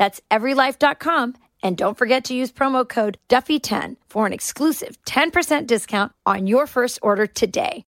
That's everylife.com. And don't forget to use promo code Duffy10 for an exclusive 10% discount on your first order today.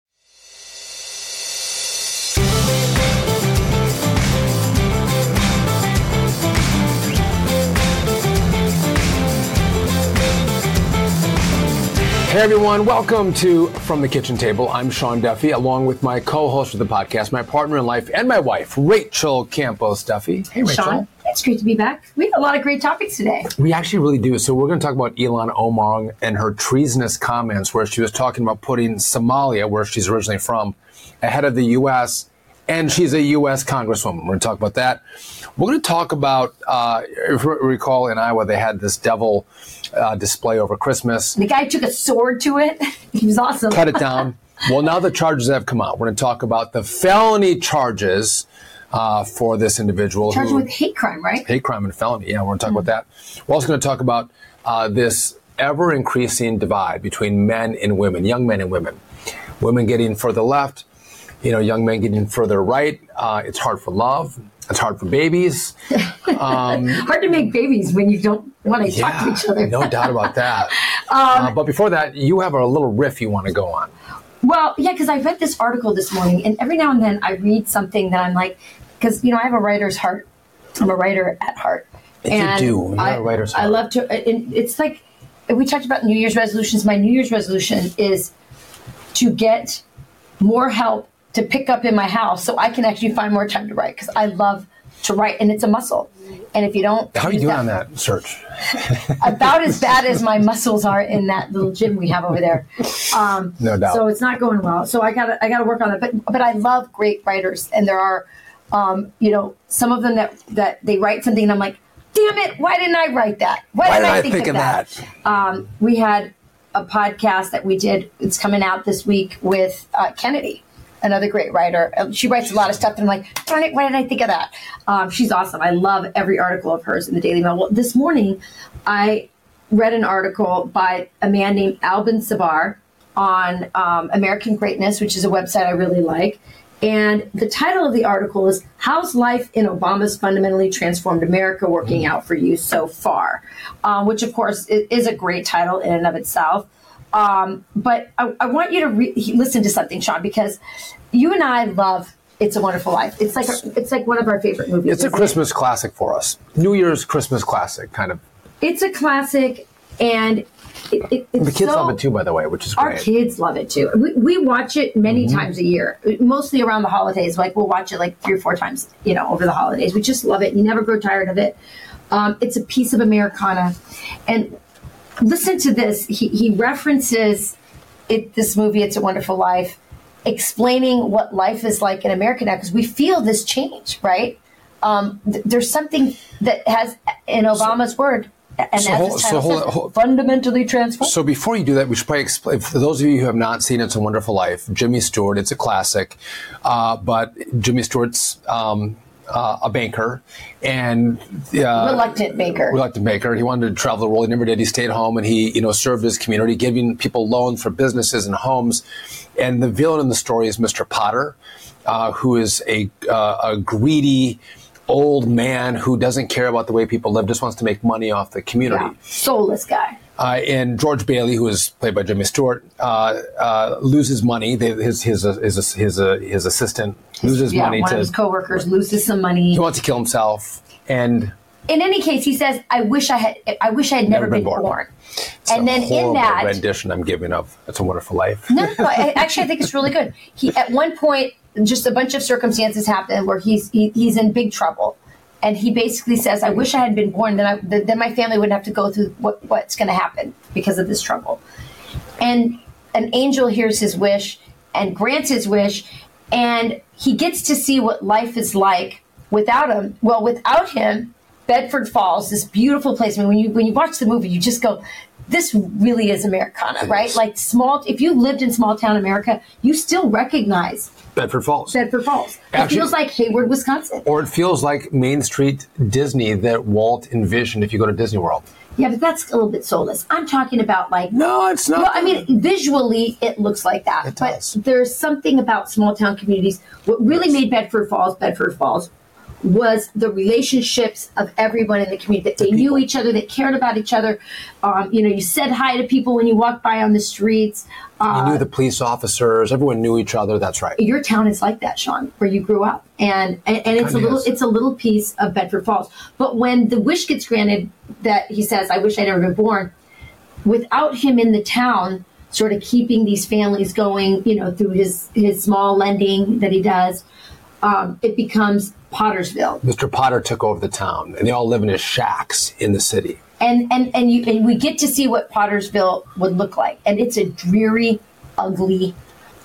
Hey everyone, welcome to From the Kitchen Table. I'm Sean Duffy, along with my co-host of the podcast, my partner in life, and my wife, Rachel Campos Duffy. Hey Rachel. Sean, it's great to be back. We have a lot of great topics today. We actually really do. So we're going to talk about Ilhan Omar and her treasonous comments, where she was talking about putting Somalia, where she's originally from, ahead of the U.S. And she's a U.S. Congresswoman. We're going to talk about that. We're going to talk about, uh, if you recall, in Iowa they had this devil uh, display over Christmas. The guy took a sword to it. he was awesome. Cut it down. well, now the charges have come out. We're going to talk about the felony charges uh, for this individual. Charged with hate crime, right? Hate crime and felony. Yeah, we're going to talk mm-hmm. about that. We're also going to talk about uh, this ever increasing divide between men and women, young men and women. Women getting further left, you know, young men getting further right. Uh, it's hard for love. It's hard for babies. Um, hard to make babies when you don't want to yeah, talk to each other. no doubt about that. Um, uh, but before that, you have a little riff you want to go on. Well, yeah, because I read this article this morning, and every now and then I read something that I'm like, because you know I have a writer's heart. I'm a writer at heart. If and you do, you're I, a writer's heart. I love to. it's like we talked about New Year's resolutions. My New Year's resolution is to get more help to pick up in my house so I can actually find more time to write because I love to write and it's a muscle. And if you don't, how are you doing that, on that search? about as bad as my muscles are in that little gym we have over there. Um, no doubt. So it's not going well. So I got to I got to work on it. But but I love great writers, and there are, um, you know, some of them that that they write something, and I'm like, damn it, why didn't I write that? Why, why did I think, think of that? that? Um, we had a podcast that we did. It's coming out this week with uh, Kennedy another great writer. Um, she writes a lot of stuff, and I'm like, darn it, why didn't I think of that? Um, she's awesome. I love every article of hers in the Daily Mail. Well, this morning, I read an article by a man named Alban Sabar on um, American Greatness, which is a website I really like. And the title of the article is How's Life in Obama's Fundamentally Transformed America Working Out for You So Far? Um, which, of course, is a great title in and of itself. Um, but I, I, want you to re- listen to something, Sean, because you and I love "It's a Wonderful Life." It's like a, it's like one of our favorite movies. It's a Christmas it? classic for us. New Year's Christmas classic, kind of. It's a classic, and it, it, the kids so, love it too, by the way, which is great. Our kids love it too. We, we watch it many mm-hmm. times a year, mostly around the holidays. Like we'll watch it like three or four times, you know, over the holidays. We just love it. You never grow tired of it. Um, it's a piece of Americana, and listen to this. He, he references it, this movie, It's a Wonderful Life, explaining what life is like in America now because we feel this change, right? Um, th- there's something that has, in Obama's so, word, and so, hold, so hold, says, hold, fundamentally transformed. So before you do that, we should probably explain. For those of you who have not seen It's a Wonderful Life, Jimmy Stewart, it's a classic, uh, but Jimmy Stewart's um, uh, a banker and uh, reluctant banker. Reluctant banker. He wanted to travel the world. He never did. He stayed home and he, you know, served his community, giving people loans for businesses and homes. And the villain in the story is Mr. Potter, uh, who is a uh, a greedy old man who doesn't care about the way people live, just wants to make money off the community. Yeah. Soulless guy. Uh, and George Bailey, who is played by Jimmy Stewart, uh, uh, loses money. They, his his his his, his, his assistant loses yeah, money. One to, of his coworkers loses some money. He wants to kill himself, and in any case, he says, "I wish I had. I wish I had never, Never been been, born." born." And then in that, rendition I'm giving of "It's a Wonderful Life." no, no, I, actually, I think it's really good. He at one point, just a bunch of circumstances happen where he's he, he's in big trouble, and he basically says, "I wish I had been born. Then I, then my family wouldn't have to go through what, what's going to happen because of this trouble." And an angel hears his wish and grants his wish, and he gets to see what life is like without him. Well, without him, Bedford Falls, this beautiful place. I mean, when you when you watch the movie, you just go, "This really is Americana, right?" Like small. If you lived in small town America, you still recognize Bedford Falls. Bedford Falls. It Actually- feels like Hayward, Wisconsin. or it feels like Main Street Disney that Walt envisioned if you go to Disney World. Yeah, but that's a little bit soulless. I'm talking about like No, it's not. Well, I mean, visually, it looks like that. It but does. there's something about small town communities. What really made Bedford Falls Bedford Falls was the relationships of everyone in the community. That they knew each other, that cared about each other. Um, you know, you said hi to people when you walked by on the streets. you Uh, knew the police officers. Everyone knew each other. That's right. your town is like that, Sean, where you grew up, and and, and it's a little is. it's a little piece of Bedford Falls. But when the wish gets granted, that he says, "I wish I'd never been born," without him in the town, sort of keeping these families going, you know, through his his small lending that he does, um, it becomes Pottersville. Mr. Potter took over the town, and they all live in his shacks in the city. and and and you and we get to see what Pottersville would look like, and it's a dreary, ugly.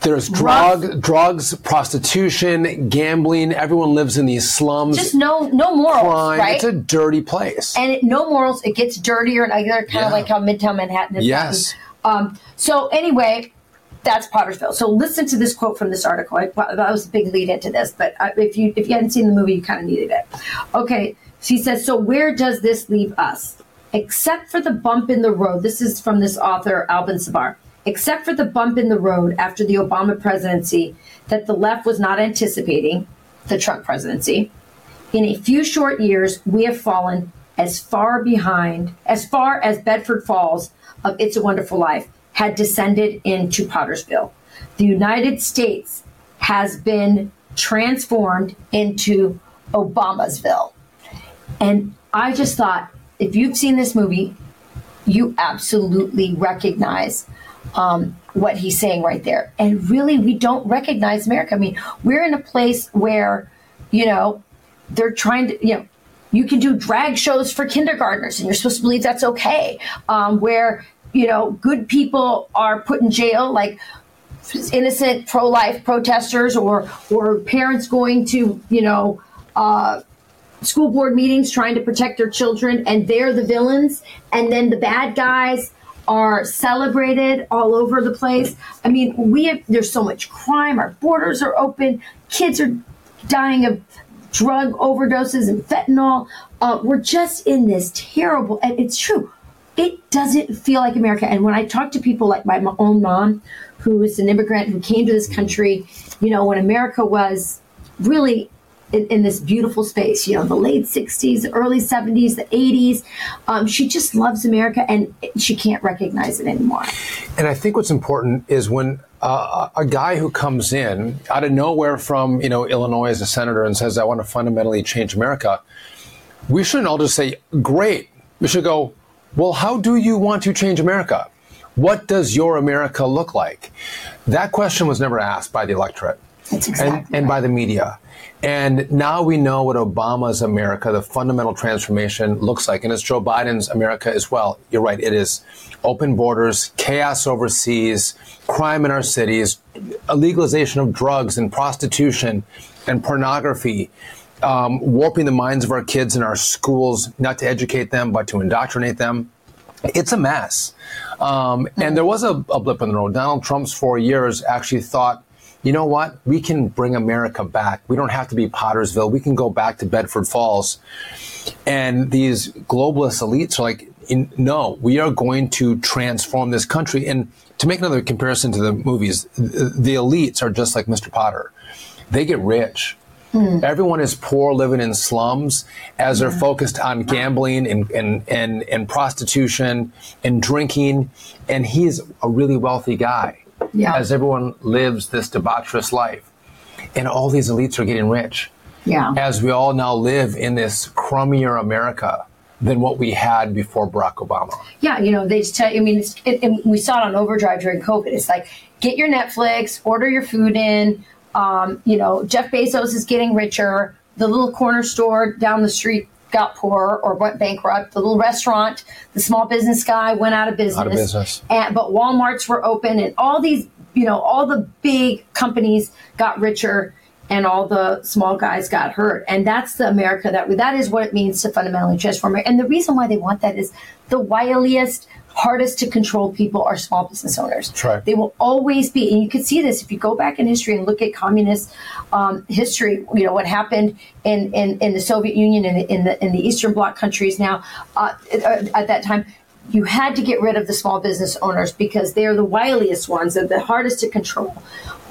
There's Rough. drugs, prostitution, gambling. Everyone lives in these slums. Just no no morals, crime. right? It's a dirty place. and it, no morals. It gets dirtier and uglier, kind Yeah. of like how Midtown Manhattan is. Yes. Um, so anyway, that's Pottersville. So listen to this quote from this article. I, that was a big lead into this, but uh, if you if you hadn't seen the movie, you kind of needed it. Okay, she says. So where does this leave us? Except for the bump in the road. This is from this author Alvin Savar. Except for the bump in the road after the Obama presidency that the left was not anticipating, the Trump presidency. In a few short years, we have fallen as far behind, as far as Bedford Falls of It's a Wonderful Life had descended into Pottersville. The United States has been transformed into Obamasville. And I just thought, if you've seen this movie, you absolutely recognize um, what he's saying right there. And really, we don't recognize America. I mean, we're in a place where, you know, they're trying to, you know, you can do drag shows for kindergartners and you're supposed to believe that's okay. Um, where, you know, good people are put in jail, like innocent pro-life protesters or or parents going to, you know, uh, school board meetings trying to protect their children and they're the villains and then the bad guys are celebrated all over the place. I mean we have there's so much crime. Our borders are open. Kids are dying of drug overdoses and fentanyl. Uh, we're just in this terrible and it's true it doesn't feel like america and when i talk to people like my own mom who is an immigrant who came to this country you know when america was really in, in this beautiful space, you know, the late 60s, the early 70s, the 80s. Um, she just loves America and she can't recognize it anymore. And I think what's important is when uh, a guy who comes in out of nowhere from you know Illinois as a senator and says, "I want to fundamentally change America," we shouldn't all just say, "Great." We should go, "Well, how do you want to change America? What does your America look like?" That question was never asked by the electorate That's and, exactly and by the media. And now we know what Obama's America, the fundamental transformation, looks like. And it's Joe Biden's America as well. You're right. It is open borders, chaos overseas, crime in our cities, legalization of drugs and prostitution and pornography, um, warping the minds of our kids in our schools, not to educate them, but to indoctrinate them. It's a mess. Um, and there was a, a blip in the road. Donald Trump's four years actually thought, you know what? We can bring America back. We don't have to be Pottersville. We can go back to Bedford Falls. And these globalist elites are like, no, we are going to transform this country. And to make another comparison to the movies, the, the elites are just like Mr. Potter. They get rich. Mm. Everyone is poor living in slums as they're focused on gambling and, and, and, and prostitution and drinking. And he's a really wealthy guy Yeah. as everyone lives this debaucherous life. And all these elites are getting rich. Yeah. as we all now live in this crummier America than what we had before Barack Obama. Yeah, you know, they just tell you, I mean, it's, it, and we saw it on Overdrive during COVID. It's like, get your Netflix, order your food in. Um, you know, Jeff Bezos is getting richer. The little corner store down the street got poor or went bankrupt. The little restaurant, the small business guy went out of business. Out of business. And, but Walmarts were open and all these, you know, all the big companies got richer and all the small guys got hurt. And that's the America that we, that is what it means to fundamentally transform. And the reason why they want that is the wiliest, hardest to control people are small business owners. Right. They will always be, and you can see this if you go back in history and look at communist um, history. You know what happened in, in, in the Soviet Union and in the in the Eastern Bloc countries now uh, at that time you had to get rid of the small business owners because they're the wiliest ones and the hardest to control.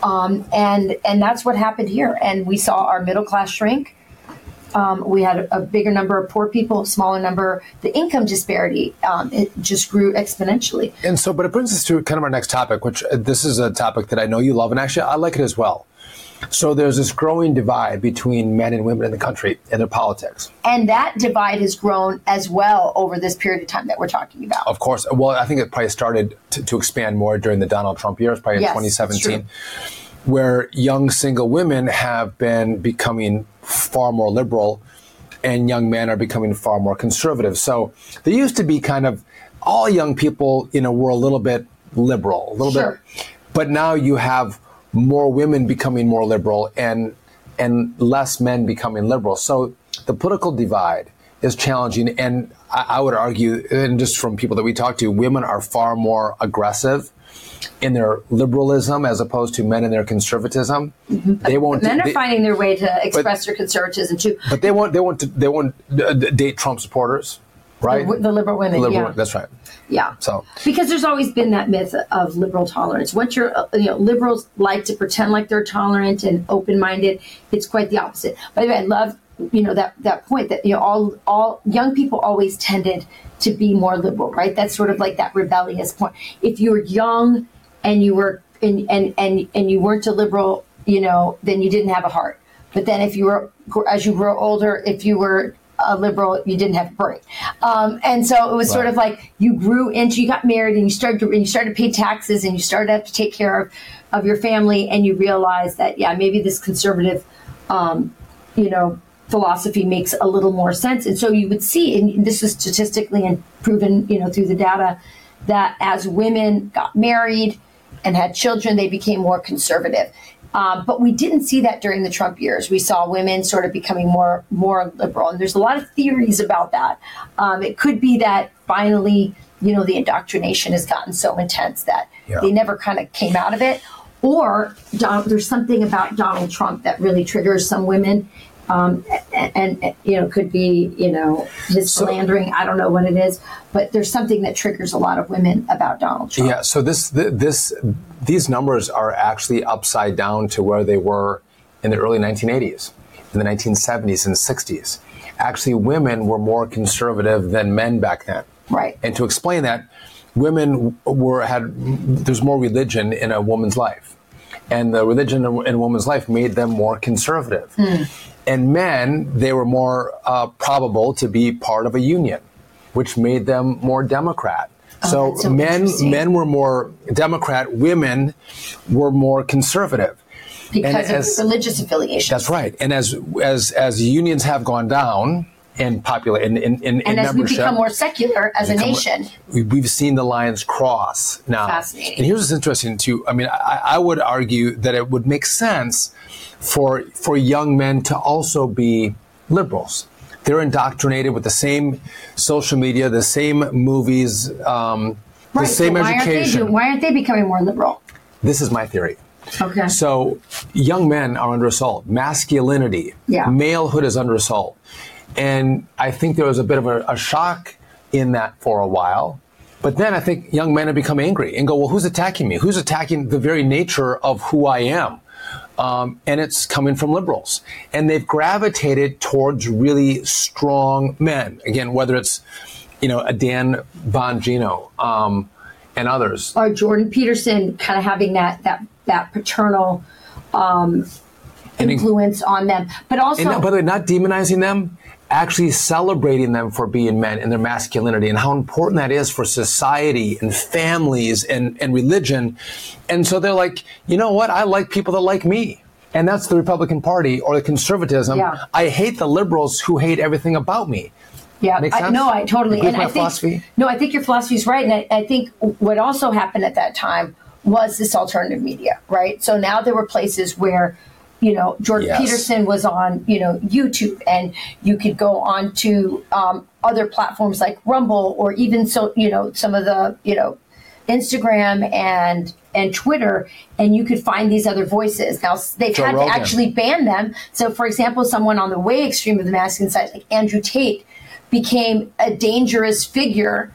Um, and and that's what happened here. And we saw our middle class shrink. Um, we had a, a, bigger number of poor people, smaller number. The income disparity um, it just grew exponentially. And so, but it brings us to kind of our next topic, which uh, this is a topic that I know you love, and actually I like it as well. So there's this growing divide between men and women in the country and their politics. And that divide has grown as well over this period of time that we're talking about. Of course. Well, I think it probably started to, to expand more during the Donald Trump years, probably in Yes, 2017, where young single women have been becoming far more liberal and young men are becoming far more conservative. So there used to be kind of all young people, you know, were a little bit liberal, a little Sure. bit. But now you have more women becoming more liberal and and less men becoming liberal. So the political divide is challenging, and I, I would argue, and just from people that we talk to, women are far more aggressive in their liberalism as opposed to men in their conservatism. They won't. Men are they- finding their way to express their conservatism too. but they won't. They won't. They won't uh, date Trump supporters, right? The, the liberal women, Liberal- yeah. That's right. Yeah. So- because there's always been that myth of liberal tolerance. Once you're, uh, you know, liberals like to pretend like they're tolerant and open-minded. It's quite the opposite. By the way, I love, you know, that that point that you know all all young people always tended to be more liberal, right? That's sort of like that rebellious point. If you were young and you were and and and, and you weren't a liberal, you know, then you didn't have a heart. But then if you were as you grow older, if you were a liberal, you didn't have a brain. Um, and so it was sort of like you grew into, you got married and you started to, and you started to pay taxes and you started to have to take care of, of your family and you realized that, yeah, maybe this conservative, um, you know, philosophy makes a little more sense. And so you would see, and this is statistically and proven, you know, through the data, that as women got married and had children, they became more conservative. Um, but we didn't see that during the Trump years. We saw women sort of becoming more more liberal, and there's a lot of theories about that. Um, it could be that finally, you know, the indoctrination has gotten so intense that Yeah. they never kind of came out of it, or Don, there's something about Donald Trump that really triggers some women. Um, and, and you know could be you know his slandering. i don't know what it is but there's something that triggers a lot of women about donald trump Yeah. So this this these numbers are actually upside down to where they were in the early 1980s, in the 1970s and 60s. Actually, women were more conservative than men back then. right And to explain that, women were had there's more religion in a woman's life, and the religion in a woman's life made them more conservative. Hmm. And men, they were more uh, probable to be part of a union, which made them more Democrat. so Oh, that's so men men were more Democrat, women were more conservative. because of as- religious affiliation That's right. And as as as unions have gone down in popula in in, in, and in as we become more secular as a nation we- we've seen the lines cross now. Fascinating. And here's what's interesting too. I mean, I, I would argue that it would make sense for for young men to also be liberals. They're indoctrinated with the same social media, the same movies, um, the right same so why aren't, they education. why aren't they becoming more liberal this is my theory. okay So young men are under assault. Masculinity, Yeah. malehood is under assault. And I think there was a bit of a, a shock in that for a while. But then I think young men have become angry and go, well, who's attacking me? Who's attacking the very nature of who I am? Um, and it's coming from liberals. And they've gravitated towards really strong men. Again, whether it's, you know, a Dan Bongino um, and others. or jordan peterson kind of having that that that paternal um influence on them. But also, and, by the way, not demonizing them, actually celebrating them for being men and their masculinity and how important that is for society and families and, and religion. And so they're like, you know what? I like people that like me. And that's the Republican Party or the conservatism. Yeah. I hate the liberals who hate everything about me. Yeah, I, no, I totally. Agree and I think, philosophy? No, I think your philosophy is right, and I, I think what also happened at that time was this alternative media, right? So now there were places where, you know, Jordan Yes. Peterson was on, you know, YouTube, and you could go on to um, other platforms like Rumble, or even so, you know, some of the, you know, Instagram and and Twitter, and you could find these other voices. Now they've Joe had Rogan. to actually ban them. So, for example, someone on the way extreme of the masculine side, like Andrew Tate, became a dangerous figure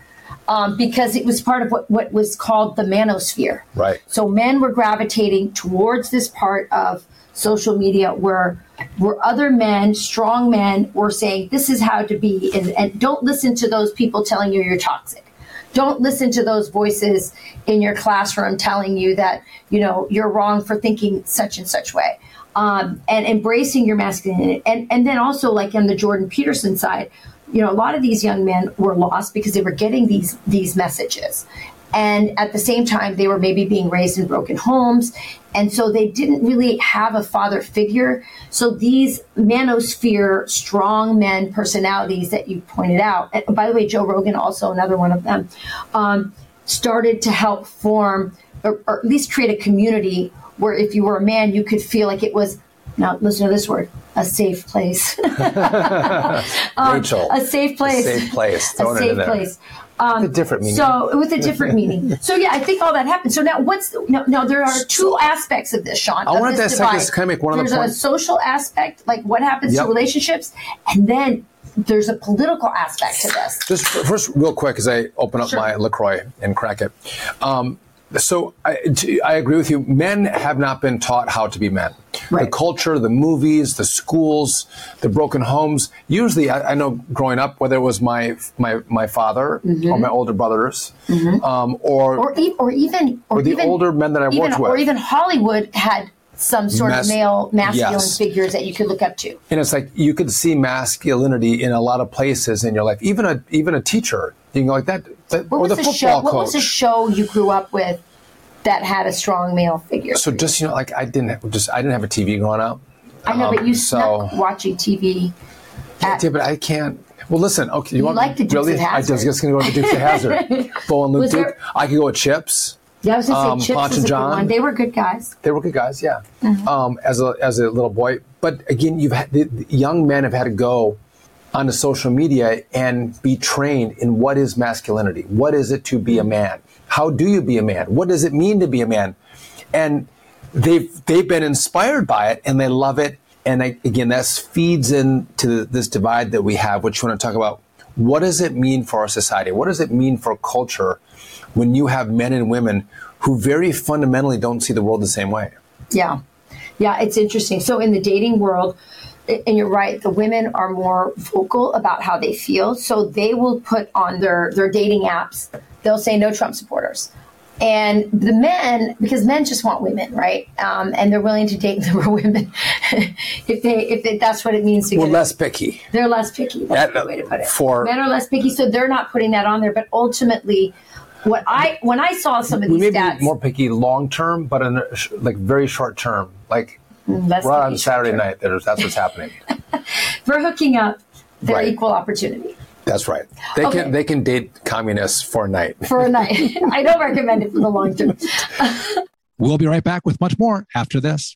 um, because it was part of what, what was called the manosphere. Right. So men were gravitating towards this part of social media where where other men, strong men, were saying this is how to be, and, and don't listen to those people telling you you're toxic. Don't listen to those voices in your classroom telling you that you know you're wrong for thinking such and such way. Um, and embracing your masculinity, and and then also like on the Jordan Peterson side, you know, a lot of these young men were lost because they were getting these these messages, and at the same time they were maybe being raised in broken homes, and so they didn't really have a father figure. So these manosphere strong men personalities that you pointed out, and by the way, Joe Rogan also another one of them, um, started to help form or, or at least create a community where if you were a man, you could feel like it was. Now listen to this word: a safe place. Rachel. a safe place. A safe place. a Throwing it in safe place. Um, A different meaning. So with a different meaning. So yeah, I think all that happened. So now what's now, now there are two aspects of this, Sean. I of wanted to dissect divide. this. Can I make one other There's a social aspect, like what happens Yep. to relationships, and then there's a political aspect to this. Just first, real quick, as I open up Sure. my LaCroix and crack it. Um, so I agree with you. Men have not been taught how to be men. The culture, the movies, the schools, the broken homes. Usually, I, I know growing up, whether it was my my my father or my older brothers, um, or, Mm-hmm. or, e- or even or, Or the even, older men that I worked or even Hollywood had some sort Mas- of male masculine yes. figures that you could look up to. and it's like you could see masculinity in a lot of places in your life. Even a even a teacher, you can go like that, What or was the the football show? coach. What was the show you grew up with that had a strong male figure? so just you know, like I didn't have, just I didn't have a TV growing up. I know, Um, but you so snuck watching TV. At, yeah, but I can't. Well, listen. Okay, you, want like the Dukes really? I was just going to go with the Dukes of Hazzard. Bo and Luke Duke. there- I could go with Chips. yeah, I was going to um, say Chips was and John. They were good guys. They were good guys, yeah. Mm-hmm. Um, as a as a little boy, but again, you've had the, the young men have had to go onto social media and be trained in what is masculinity. What is it to be a man? How do you be a man? What does it mean to be a man? And they've they've been inspired by it and they love it. And I, again, that feeds into this divide that we have, which you want to talk about. What does it mean for our society? What does it mean for culture when you have men and women who very fundamentally don't see the world the same way? Yeah. Yeah, it's interesting. So in the dating world, and you're right, the women are more vocal about how they feel. So they will put on their, their dating apps, they'll say no Trump supporters. And the men, because men just want women, right? Um, and they're willing to date the women if they if they, that's what it means to We're get. less picky. they're less picky. That's That- good way to put it. for- men are less picky, so they're not putting that on there. But ultimately, what I when I saw some of We these may stats, be more picky long term, but in like very short term. Like less we're on Saturday short-term. night. There's, that's what's happening. We're hooking up, they're Right. equal opportunity That's right. They Okay. can they can date communists for a night. for a night. I don't recommend it for the long term. We'll be right back with much more after this.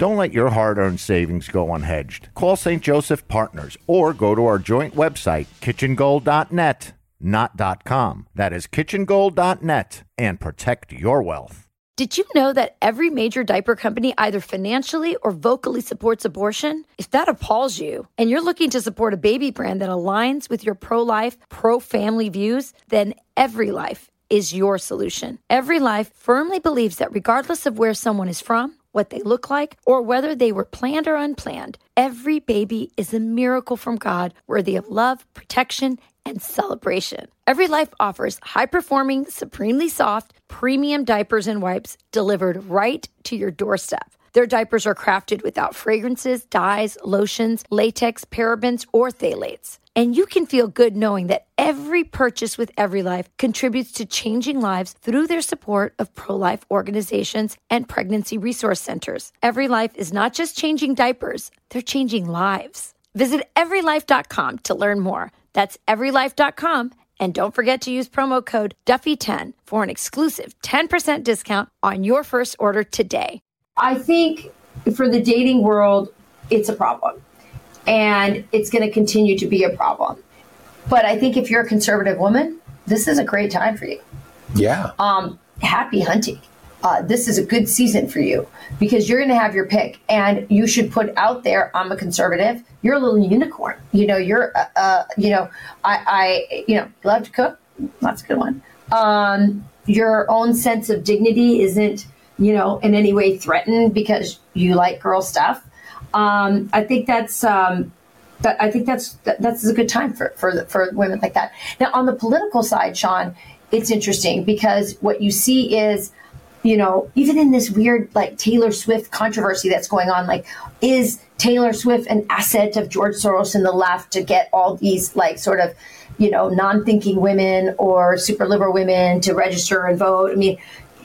Don't let your hard earned savings go unhedged. Call St. Joseph Partners or go to our joint website, kitchengold.net, not .com. That is kitchengold.net and protect your wealth. Did you know that every major diaper company either financially or vocally supports abortion? If that appalls you and you're looking to support a baby brand that aligns with your pro life, pro family views, then Every Life is your solution. Every Life firmly believes that regardless of where someone is from, what they look like, or whether they were planned or unplanned, every baby is a miracle from God worthy of love, protection, and celebration. Every Life offers high performing, supremely soft, premium diapers and wipes delivered right to your doorstep. Their diapers are crafted without fragrances, dyes, lotions, latex, parabens, or phthalates. And you can feel good knowing that every purchase with Every Life contributes to changing lives through their support of pro life organizations and pregnancy resource centers. Every Life is not just changing diapers, they're changing lives. Visit everylife.com to learn more. That's everylife.com. And don't forget to use promo code Duffy10 for an exclusive 10% discount on your first order today. I think for the dating world, it's a problem. And it's going to continue to be a problem. But I think if you're a conservative woman, this is a great time for you. Yeah. Um, happy hunting. Uh, this is a good season for you because you're going to have your pick and you should put out there i'm a conservative you're a little unicorn you know you're uh, uh, you know I, I you know love to cook that's a good one um, your own sense of dignity isn't you know in any way threatened because you like girl stuff um, i think that's um, that i think that's that, that's a good time for for for women like that now on the political side sean it's interesting because what you see is you know, even in this weird like Taylor Swift controversy that's going on, like, is Taylor Swift an asset of George Soros and the left to get all these like sort of, you know, non-thinking women or super liberal women to register and vote? I mean,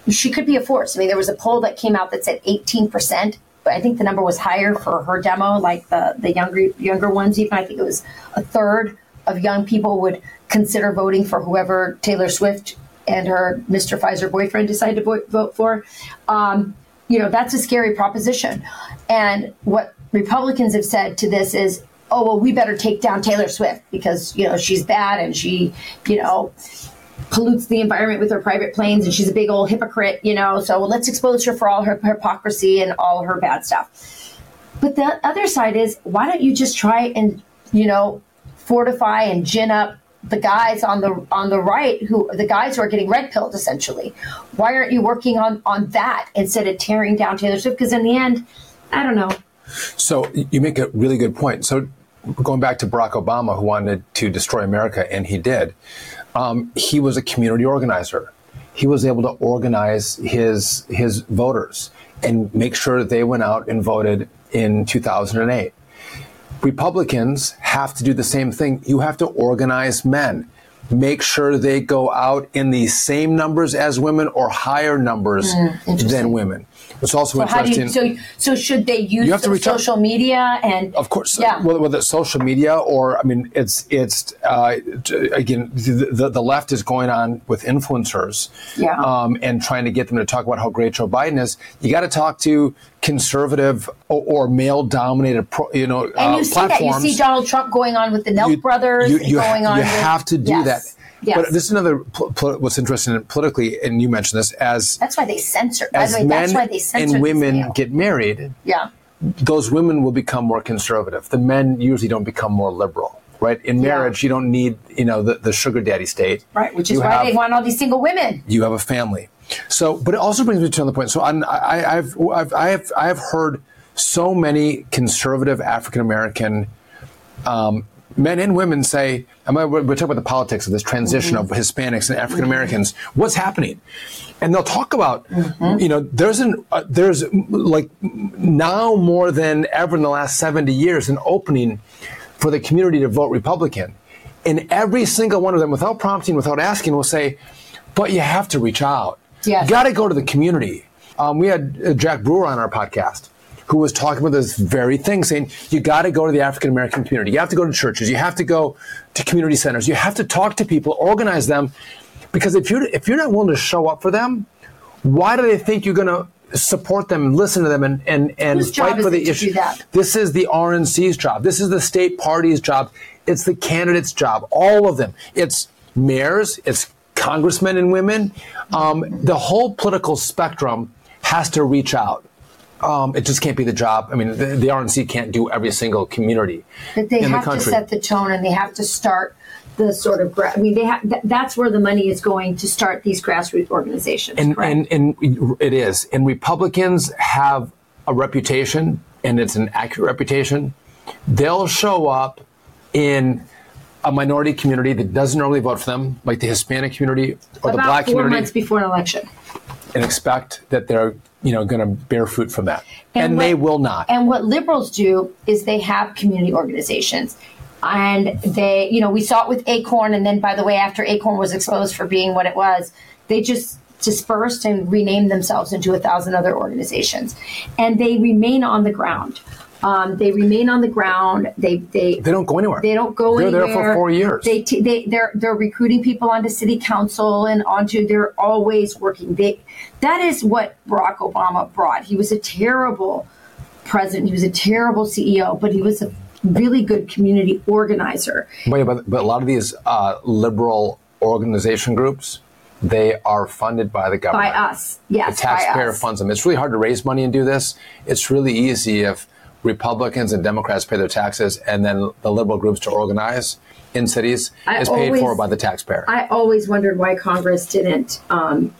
she could be a force. I mean, there was a poll that came out that said 18%, but I think the number was higher for her demo, like the the younger younger ones. Even I think it was a third of young people would consider voting for whoever Taylor Swift and her Mr. Pfizer boyfriend decide to vote for, um, you know, that's a scary proposition. And what Republicans have said to this is, oh, well, we better take down Taylor Swift because, you know, she's bad and she, you know, pollutes the environment with her private planes and she's a big old hypocrite, you know, so let's expose her for all her hypocrisy and all her bad stuff. But the other side is, why don't you just try and, you know, fortify and gin up the guys on the on the right who the guys who are getting red pilled essentially? Why aren't you working on on that instead of tearing down taylor swift? Because in the end i don't know. So you make a really good point. So going back to barack obama who wanted to destroy america and he did um, he was a community organizer he was able to organize his his voters and make sure that they went out and voted in 2008 Republicans have to do the same thing. You have to organize men. Make sure they go out in the same numbers as women or higher numbers mm, than women. It's also so interesting. You, so, so should they use the social media and of course, yeah. Whether, whether it's social media or I mean, it's it's uh, again the, the, left is going on with influencers, yeah. um, and trying to get them to talk about how great Joe Biden is. You got to talk to conservative or, or male-dominated, you know, and you uh, see platforms. that you see Donald Trump going on with the Nelk you, brothers. You, you, going on. You have to do yes. that. Yes. But this is another pol- what's interesting politically, and you mentioned this as that's why they censor. By as the way, men that's why they censor and women get married. Yeah, those women will become more conservative. The men usually don't become more liberal. Right in marriage, yeah. you don't need you know the, the sugar daddy state. Right, which is you why have, they want all these single women. You have a family. So, but it also brings me to another point. So, I'm, I, I've, I've, I have, I have heard so many conservative African American um, men and women say, we're talking about the politics of this transition mm-hmm. of Hispanics and African Americans. Mm-hmm. What's happening? And they'll talk about, mm-hmm. you know, there's an uh, there's like now more than ever in the last 70 years an opening for the community to vote Republican. And every single one of them, without prompting, without asking, will say, but you have to reach out. Yes. You got to go to the community. Um, we had uh, Jack Brewer on our podcast who was talking about this very thing, saying you got to go to the African American community, you have to go to churches, you have to go to community centers, you have to talk to people, organize them, because if you're if you're not willing to show up for them, why do they think you're going to support them, listen to them, and and and Whose fight for the issue? This is the RNC's job. This is the state party's job. It's the candidates' job. All of them. It's mayors. It's congressmen and women. Um, the whole political spectrum has to reach out. Um, it just can't be the job. I mean, the, the RNC can't do every single community that they in the have to set the tone and they have to start the sort of I mean they have th- that's where the money is going to start these grassroots organizations and, and and it is. And Republicans have a reputation, and it's an accurate reputation. They'll show up in a minority community that doesn't normally vote for them, like the Hispanic community or the black four community, months before an election and expect that they're you know going to bear fruit from that, and, what- they will not. And what liberals do is they have community organizations. And they, you know, we saw it with Acorn. And then, by the way, after Acorn was exposed for being what it was, they just dispersed and renamed themselves into a thousand other organizations. And they remain on the ground. Um, they remain on the ground. They, they, they don't go anywhere. They don't go They're anywhere. there for four years. They, t- they they're they're recruiting people onto city council and onto. They're always working. They that is what Barack Obama brought. He was a terrible president. He was a terrible CEO, but he was a really good community organizer. But, but, but a lot of these uh, liberal organization groups, they are funded by the government. By us, yes, the taxpayer funds them. It's really hard to raise money and do this. It's really easy if Republicans and Democrats pay their taxes, and then the liberal groups to organize in cities I is paid always- for by the taxpayer. I always wondered why Congress didn't um,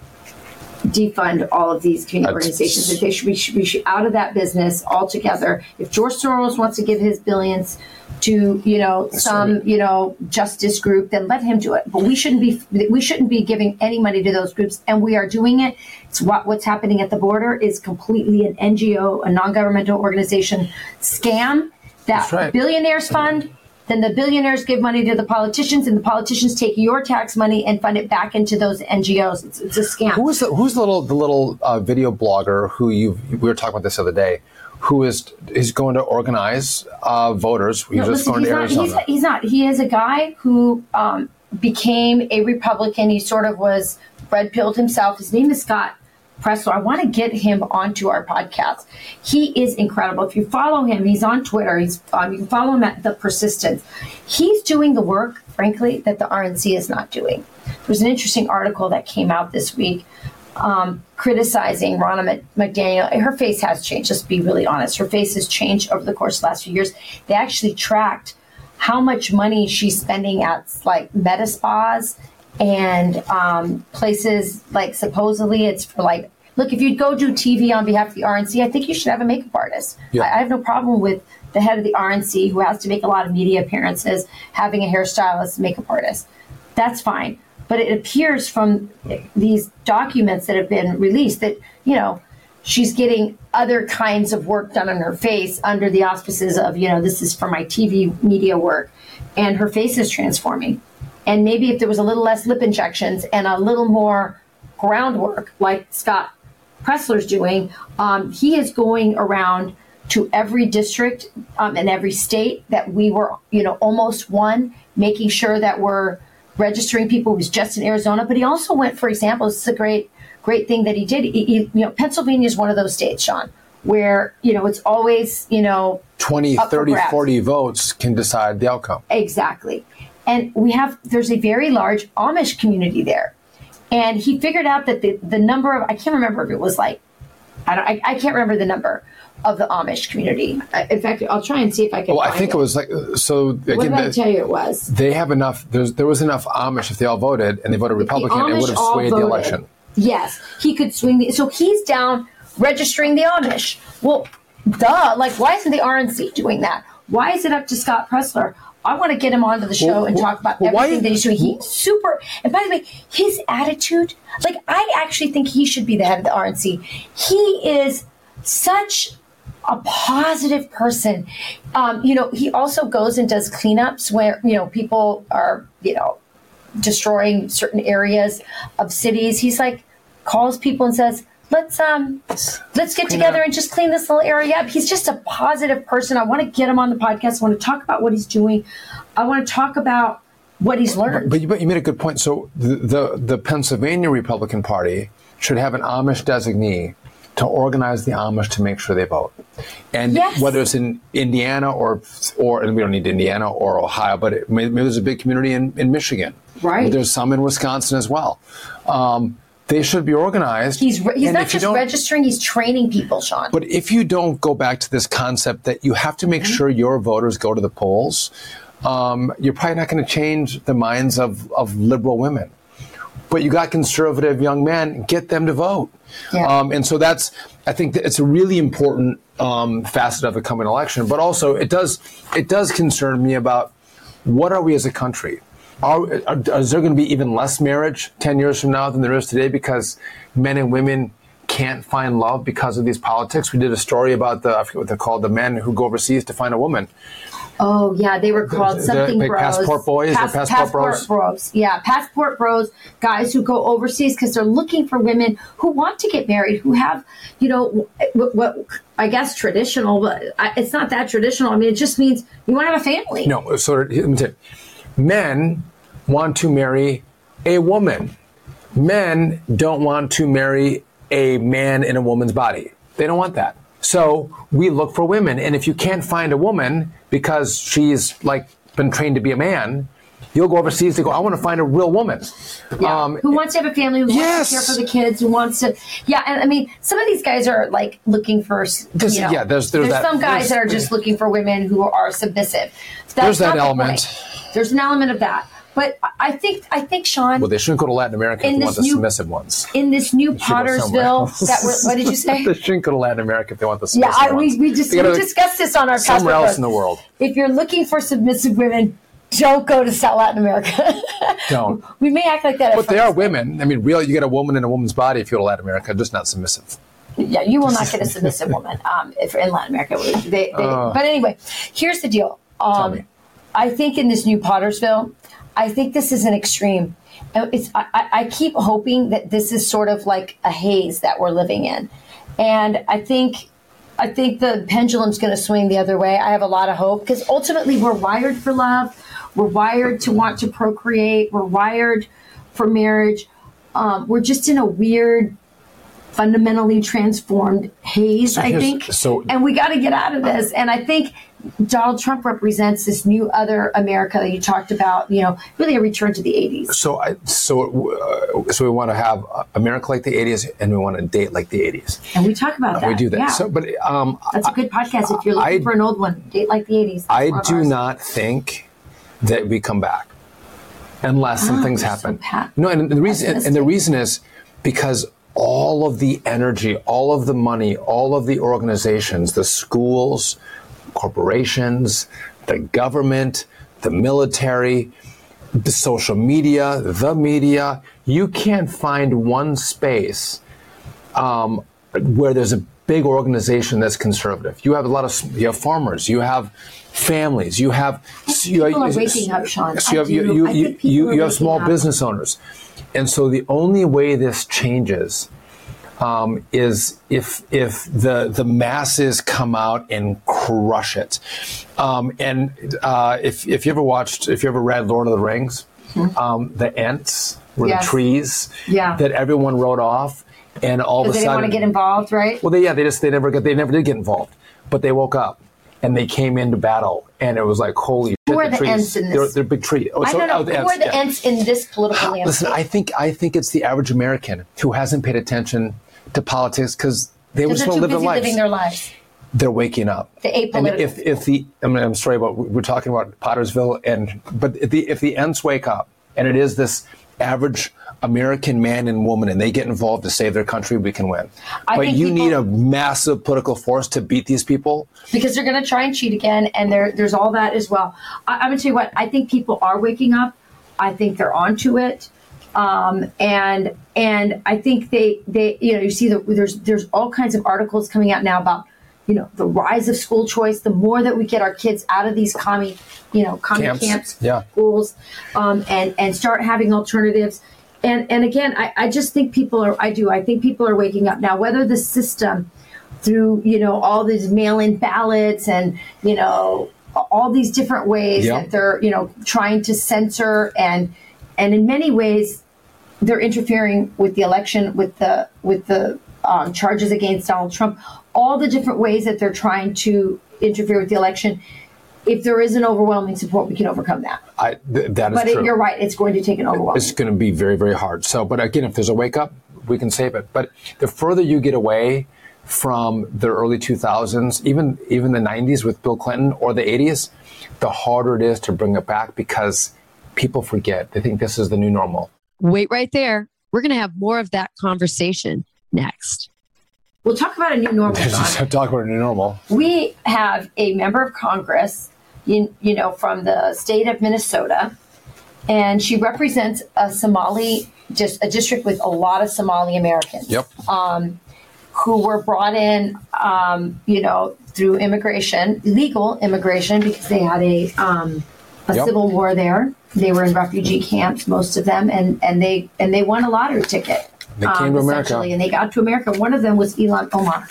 defund all of these community That's- organizations. That they should, we, should, we should out of that business altogether. If George Soros wants to give his billions to you know some right. you know justice group, then let him do it. But we shouldn't be we shouldn't be giving any money to those groups, and we are doing it. What what's happening at the border is completely an NGO, a non-governmental organization scam that right. billionaires fund. Then the billionaires give money to the politicians, and the politicians take your tax money and fund it back into those NGOs. It's, it's a scam. Who is the, who's the little the little uh, video blogger who you we were talking about this the other day? Who is is going to organize uh, voters? He's No, just listen, going he's to not, Arizona. he's, he's not. He is a guy who um, became a Republican. He sort of was red pilled himself. His name is Scott Presler. I want to get him onto our podcast. He is incredible. If you follow him, he's on Twitter. He's um, you can follow him at the Persistence. He's doing the work, frankly, that the RNC is not doing. There's an interesting article that came out this week um, criticizing Ronna Mc- McDaniel. Her face has changed. Let's be really honest. Her face has changed over the course of the last few years. They actually tracked how much money she's spending at like med spas and um, places like supposedly it's for like. Look, if you'd go do TV on behalf of the RNC, I think you should have a makeup artist. Yeah. I, I have no problem with the head of the RNC who has to make a lot of media appearances having a hairstylist, makeup artist. That's fine. But it appears from these documents that have been released that, you know, she's getting other kinds of work done on her face under the auspices of, you know, this is for my TV media work. And her face is transforming. And maybe if there was a little less lip injections and a little more groundwork, like Scott Presler's doing, um, he is going around to every district um, in every state that we were, you know, almost won, making sure that we're registering people. Was just in Arizona, but he also went, for example, this is a great, great thing that he did. He, he- you know, Pennsylvania is one of those states, Sean, where you know it's always, you know, 20, 30, 40 votes can decide the outcome. Exactly. And we have, there's a very large Amish community there. And he figured out that the, the number of, I can't remember if it was like, I, don't, I, I can't remember the number of the Amish community. In fact, I'll try and see if I can. Well, I think it was like so. What Again, did I the- tell you it was? they have enough. There's, there was enough Amish if they all voted and they voted Republican, it would have swayed the election. Yes, he could swing the. So he's down registering the Amish. Well, duh. Like, why isn't the RNC doing that? Why is it up to Scott Presler? I want to get him onto the show Well, and well, talk about well, everything that he's doing. He's super. And by the way, his attitude, like, I actually think he should be the head of the RNC. He is such a positive person. Um, you know, he also goes and does cleanups where, you know, people are, you know, destroying certain areas of cities. He's like, calls people and says, let's um let's get together up. and just clean this little area up. He's just a positive person. I want to get him on the podcast. I want to talk about what he's doing. I want to talk about what he's learned. But you, but you made a good point. So the, the the Pennsylvania Republican Party should have an Amish designee to organize the Amish to make sure they vote. And Yes. whether it's in Indiana or or and we don't need Indiana or Ohio, but it, maybe, maybe there's a big community in, in Michigan. Right. There's some in Wisconsin as well. Um, they should be organized. he's re- he's And not just registering; he's training people, Sean. But if you don't go back to this concept that you have to make Mm-hmm. sure your voters go to the polls, um, you're probably not going to change the minds of, of liberal women. But you got conservative young men, get them to vote. Yeah. Um, and so that's, I think that it's a really important um, facet of the coming election. But also, it does it does concern me about what are we as a country? Are, are, is there going to be even less marriage 10 years from now than there is today because men and women can't find love because of these politics? We did a story about the, I forget what they're called, the men who go overseas to find a woman. Oh yeah, they were called something bros. passport boys or passport passport bros? Yeah, passport bros, guys who go overseas because they're looking for women who want to get married, who have, you know, what, what I guess traditional, but I, it's not that traditional. I mean, it just means you want to have a family. No, so men want to marry a woman. Men don't want to marry a man in a woman's body. They don't want that. So we look for women, and if you can't find a woman because she's like been trained to be a man, you'll go overseas to go. I want to find a real woman. Yeah. Um, who wants to have a family? Who Yes. wants to care for the kids? Who wants to? Yeah, and I mean, some of these guys are like looking for. There's- you know, yeah, there's- there's that- some guys there's- that are just looking for women who are submissive. That's There's that not the element. There's an element of that, but I- think I think Sean well, they shouldn't go to Latin America if they want the new- submissive ones. in this new Pottersville. That what did you say? they shouldn't go to Latin America if they want the submissive Yeah, I, we, ones. we just we discussed this on our somewhere else in the world. If you're looking for submissive women, don't go to South Latin America. Don't. we may act like that. at But they are women. I mean, real. You get a woman in a woman's body if you go to Latin America, just not submissive. Yeah, you will not get a submissive woman um, if in Latin America. They, they, but anyway, here's the deal. Um, me. I think in this new Pottersville, I think this is an extreme. Uh, It's, I, I I keep hoping that this is sort of like a haze that we're living in, and I think. I think the pendulum's going to swing the other way. I have a lot of hope because ultimately we're wired for love. We're wired to want to procreate. We're wired for marriage. Um, we're just in a weird fundamentally transformed haze, I think. so- and we got to get out of this. And I think Donald Trump represents this new other America that you talked about, you know, really a return to the 80s. So, I, so, uh, so we want to have America like the '80s, and we want to date like the '80s. And we talk about that. We do that. Yeah. So, but um, That's a good podcast if you're looking I- for an old one. Date like the 80s. That's I do ours. not think that we come back unless some Ah, things you're so happen. no, and the reason and the reason is because all of the energy, all of the money, all of the organizations, the schools, corporations, the government, the military, the social media, the media, you can't find one space um, where there's a big organization that's conservative. You have a lot of you have farmers, you have families, you have you, people are waking up, Sean. So you have you you, you, you, you have small up. business owners, and so the only way this changes um, is if if the the masses come out and crush it. Um, and uh, if if you ever watched, if you ever read Lord of the Rings, um, the Ents were. Yes. the trees Yeah. that everyone wrote off, and all of a they sudden didn't want to get involved, right? well, they, yeah, they just they never got they never did get involved, but they woke up and they came into battle, and it was like holy Who shit. are the Ents in this? They're, they're big trees. Oh, I so- don't know. oh, Who are the yeah. in this political landscape? Listen, I think I think it's the average American who hasn't paid attention to politics because they just want to live their lives. living their lives. They're waking up. The and if if the I mean, I'm sorry but we're talking about Pottersville and but if the if the Ents wake up and it is this average American man and woman and they get involved to save their country, we can win. I but you people- need a massive political force to beat these people. because they're going to try and cheat again, and there, there's all that as well. I, I'm going to tell you what. I think people are waking up. I think they're onto it, um, and and I think they they you know you see that there's there's all kinds of articles coming out now about you know the rise of school choice. The more that we get our kids out of these commie you know commie Camps. camps, Yeah. schools, um, and and start having alternatives. And and again, I, I just think people are. I do. I think people are waking up now. Whether the system, through you know all these mail-in ballots and you know all these different ways Yep. that they're you know trying to censor and and in many ways they're interfering with the election with the with the um, charges against Donald Trump. All the different ways that they're trying to interfere with the election. If there is an overwhelming support, we can overcome that. I, th- that is But it, true. you're right; it's going to take an overwhelming. it's going to be very, very hard. So, but again, if there's a wake up, we can save it. But the further you get away from the early 2000s, even even the 90s with Bill Clinton or the 80s, the harder it is to bring it back because people forget. They think this is the new normal. Wait right there. We're going to have more of that conversation next. We'll talk about a new normal. Talk about a new normal. we have a member of Congress, you, you know, from the state of Minnesota, and she represents a Somali, just a district with a lot of Somali Americans. Yep. Um, who were brought in, um, you know, through immigration, legal immigration, because they had a um, a Yep. civil war there. They were in refugee camps, most of them, and and they and they won a lottery ticket. They came to America. essentially, and they got to America. One of them was Ilhan Omar.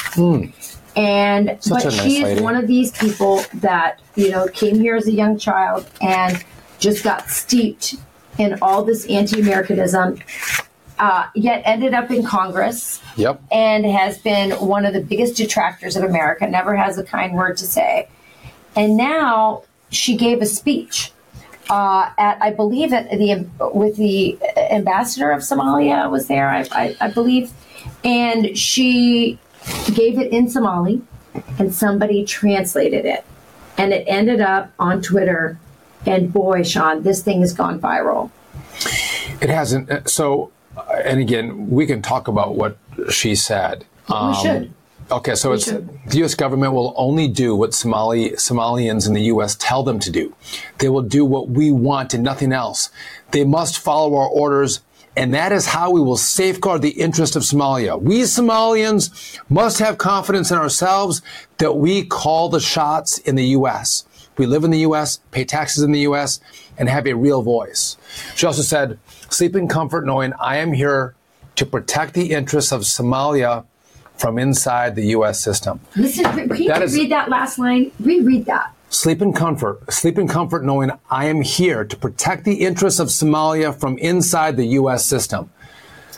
And Such but a she nice is lady. one of these people that you know came here as a young child and just got steeped in all this anti-Americanism. Uh, yet ended up in Congress Yep. and has been one of the biggest detractors of America, never has a kind word to say. And now she gave a speech uh, at, I believe, at the with the ambassador of Somalia was there, I, I, I believe, and she gave it in Somali, and somebody translated it, and it ended up on Twitter. And boy, Sean, this thing has gone viral. It hasn't. uh, So, uh, and again, we can talk about what she said. we should. Okay, so it's should. the U.S. government will only do what Somali Somalians in the U.S. tell them to do. They will do what we want and nothing else. They must follow our orders, and that is how we will safeguard the interest of Somalia. We Somalians must have confidence in ourselves that we call the shots in the U.S. We live in the U.S., pay taxes in the U.S., and have a real voice. She also said, "Sleep in comfort knowing I am here to protect the interests of Somalia." From inside the U.S. system. Listen, can you That is- read that last line? Reread that. Sleep in comfort. Sleep in comfort knowing I am here to protect the interests of Somalia from inside the U.S. system.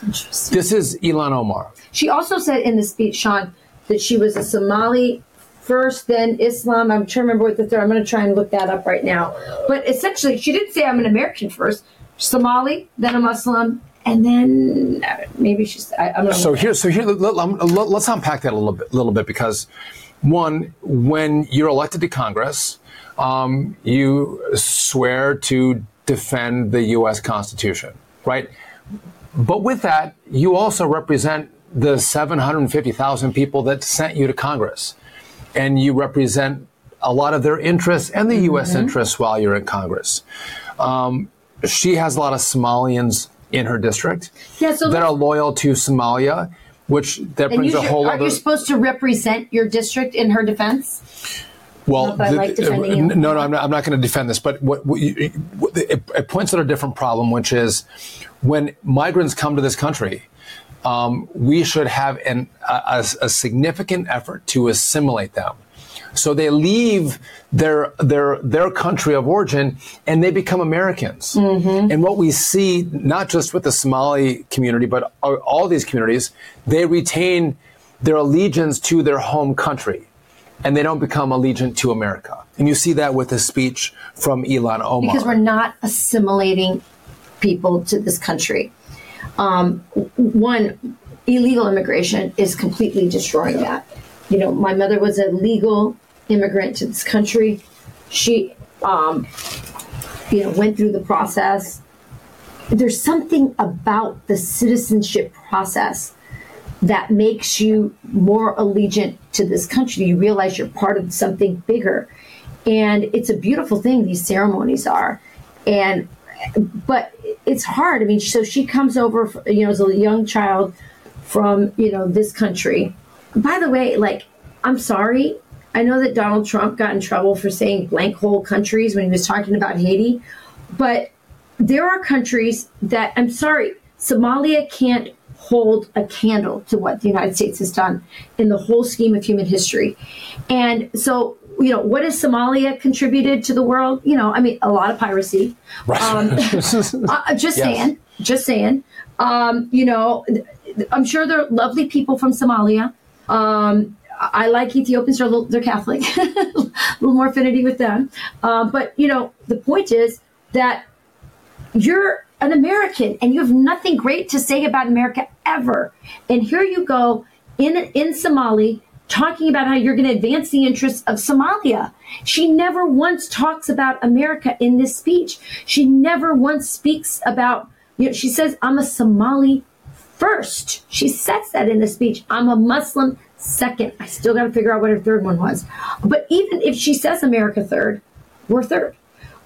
This is Ilhan Omar. She also said in the speech, Sean, that she was a Somali first, then Islam. I'm trying to remember what the third. I'm going to try and look that up right now. But essentially, she didn't say I'm an American first. Somali, then a Muslim, and then maybe she's. I, I'm going to. So here, so here, let, let, us unpack that a little bit, little bit because, one, when you're elected to Congress, um, you swear to defend the U.S. Constitution, right? But with that, you also represent the 750,000 people that sent you to Congress, and you represent a lot of their interests and the U.S. interests while you're in Congress. Um, she has a lot of Somalians in her district Yeah, so that are loyal to Somalia, which that and brings a should, whole other. you supposed to represent your district in her defense? well, I like no, no, I'm not, I'm not going to defend this, but what, what you, it, it points at a different problem, which is when migrants come to this country. Um, we should have an, a, a significant effort to assimilate them. So they leave their their their country of origin and they become Americans. And what we see, not just with the Somali community, but all, these communities, they retain their allegiance to their home country, and they don't become allegiant to America. And you see that with the speech from Ilhan Omar. because we're not assimilating people to this country. Um, one, illegal immigration is completely destroying that. You know, my mother was a legal immigrant to this country. She, um, you know, went through the process. There's something about the citizenship process that makes you more allegiant to this country. You realize you're part of something bigger. And it's a beautiful thing, these ceremonies are. And, but it's hard. I mean, so she comes over, you know, as a young child from, you know, this country. By the way, like, I'm sorry. I know that Donald Trump got in trouble for saying blank hole countries when he was talking about Haiti, but there are countries that I'm sorry, Somalia can't hold a candle to what the United States has done in the whole scheme of human history. And so, you know, what has Somalia contributed to the world? You know, I mean, a lot of piracy. Right. Um, uh, just Yes. saying, just saying. Um, you know, I'm sure they're lovely people from Somalia. Um, I like Ethiopians; they're, little- they're Catholic, a little more affinity with them. Um, but you know, the point is that you're an American and you have nothing great to say about America ever. And here you go in in Somali talking about how you're going to advance the interests of Somalia. She never once talks about America in this speech. She never once speaks about you know she says I'm a Somali first. She says that in the speech. I'm a Muslim second. I still got to figure out what her third one was. But even if she says America third, we're third.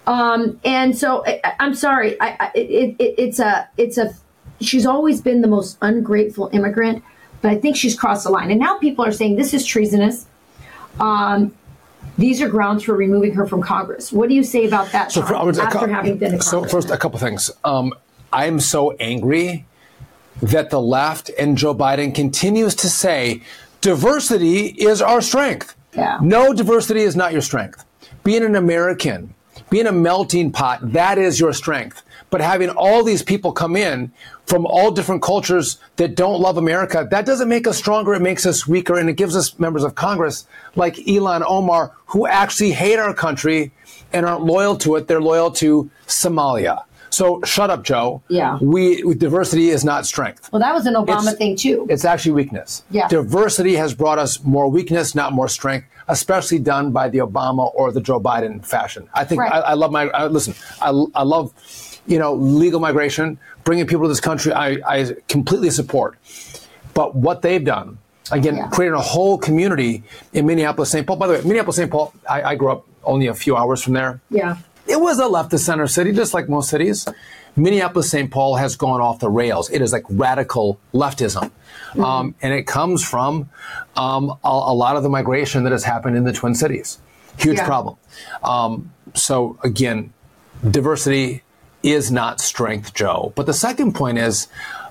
Um, and so I, I'm sorry. I, I, it, it, it's a, it's a. She's always been the most ungrateful immigrant, but I think she's crossed the line. And now people are saying this is treasonous. Um, these are grounds for removing her from Congress. What do you say about that? So, for, would- a having been so first, a couple things. Um, I am so angry that the left and Joe Biden continues to say diversity is our strength. Yeah. No, diversity is not your strength. Being an American, being a melting pot, that is your strength. But having all these people come in from all different cultures that don't love America, that doesn't make us stronger. It makes us weaker. And it gives us members of Congress like Ilhan Omar who actually hate our country and aren't loyal to it. They're loyal to Somalia. So shut up, Joe. Yeah. We diversity is not strength. well, that was an Obama It's- thing too. It's actually weakness. Yeah. Diversity has brought us more weakness, not more strength, especially done by the Obama or the Joe Biden fashion. I think Right. I, I love my, I, listen, I, I love, you know, legal migration, bringing people to this country, I, I completely support. But what they've done, again, Yeah. creating a whole community in Minneapolis, St. Paul. By the way, Minneapolis, St. Paul, I, I grew up only a few hours from there. yeah. It was a left of center city, just like most cities. Minneapolis, St. Paul has gone off the rails. It is like radical leftism. Um, and it comes from um, a, a lot of the migration that has happened in the Twin Cities. Huge Yeah. problem. Um, so, again, diversity is not strength, Joe. But the second point is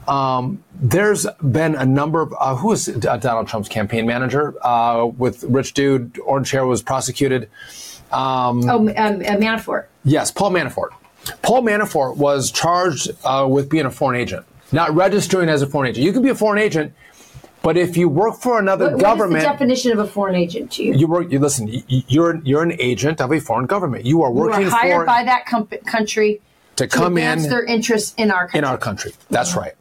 um, there's been a number of uh, who is uh, Donald Trump's campaign manager uh, with Rich Dude, Orange Hair was prosecuted. Um, Oh, um, uh, Manafort. Yes, Paul Manafort. Paul Manafort was charged uh, with being a foreign agent, not registering as a foreign agent. You can be a foreign agent, but if you work for another What- government, What is the definition of a foreign agent to you? you work. You listen. You, you're you're an agent of a foreign government. You are working. You are hired for by that com- country to come advance in their interests in our country. in our country. That's right,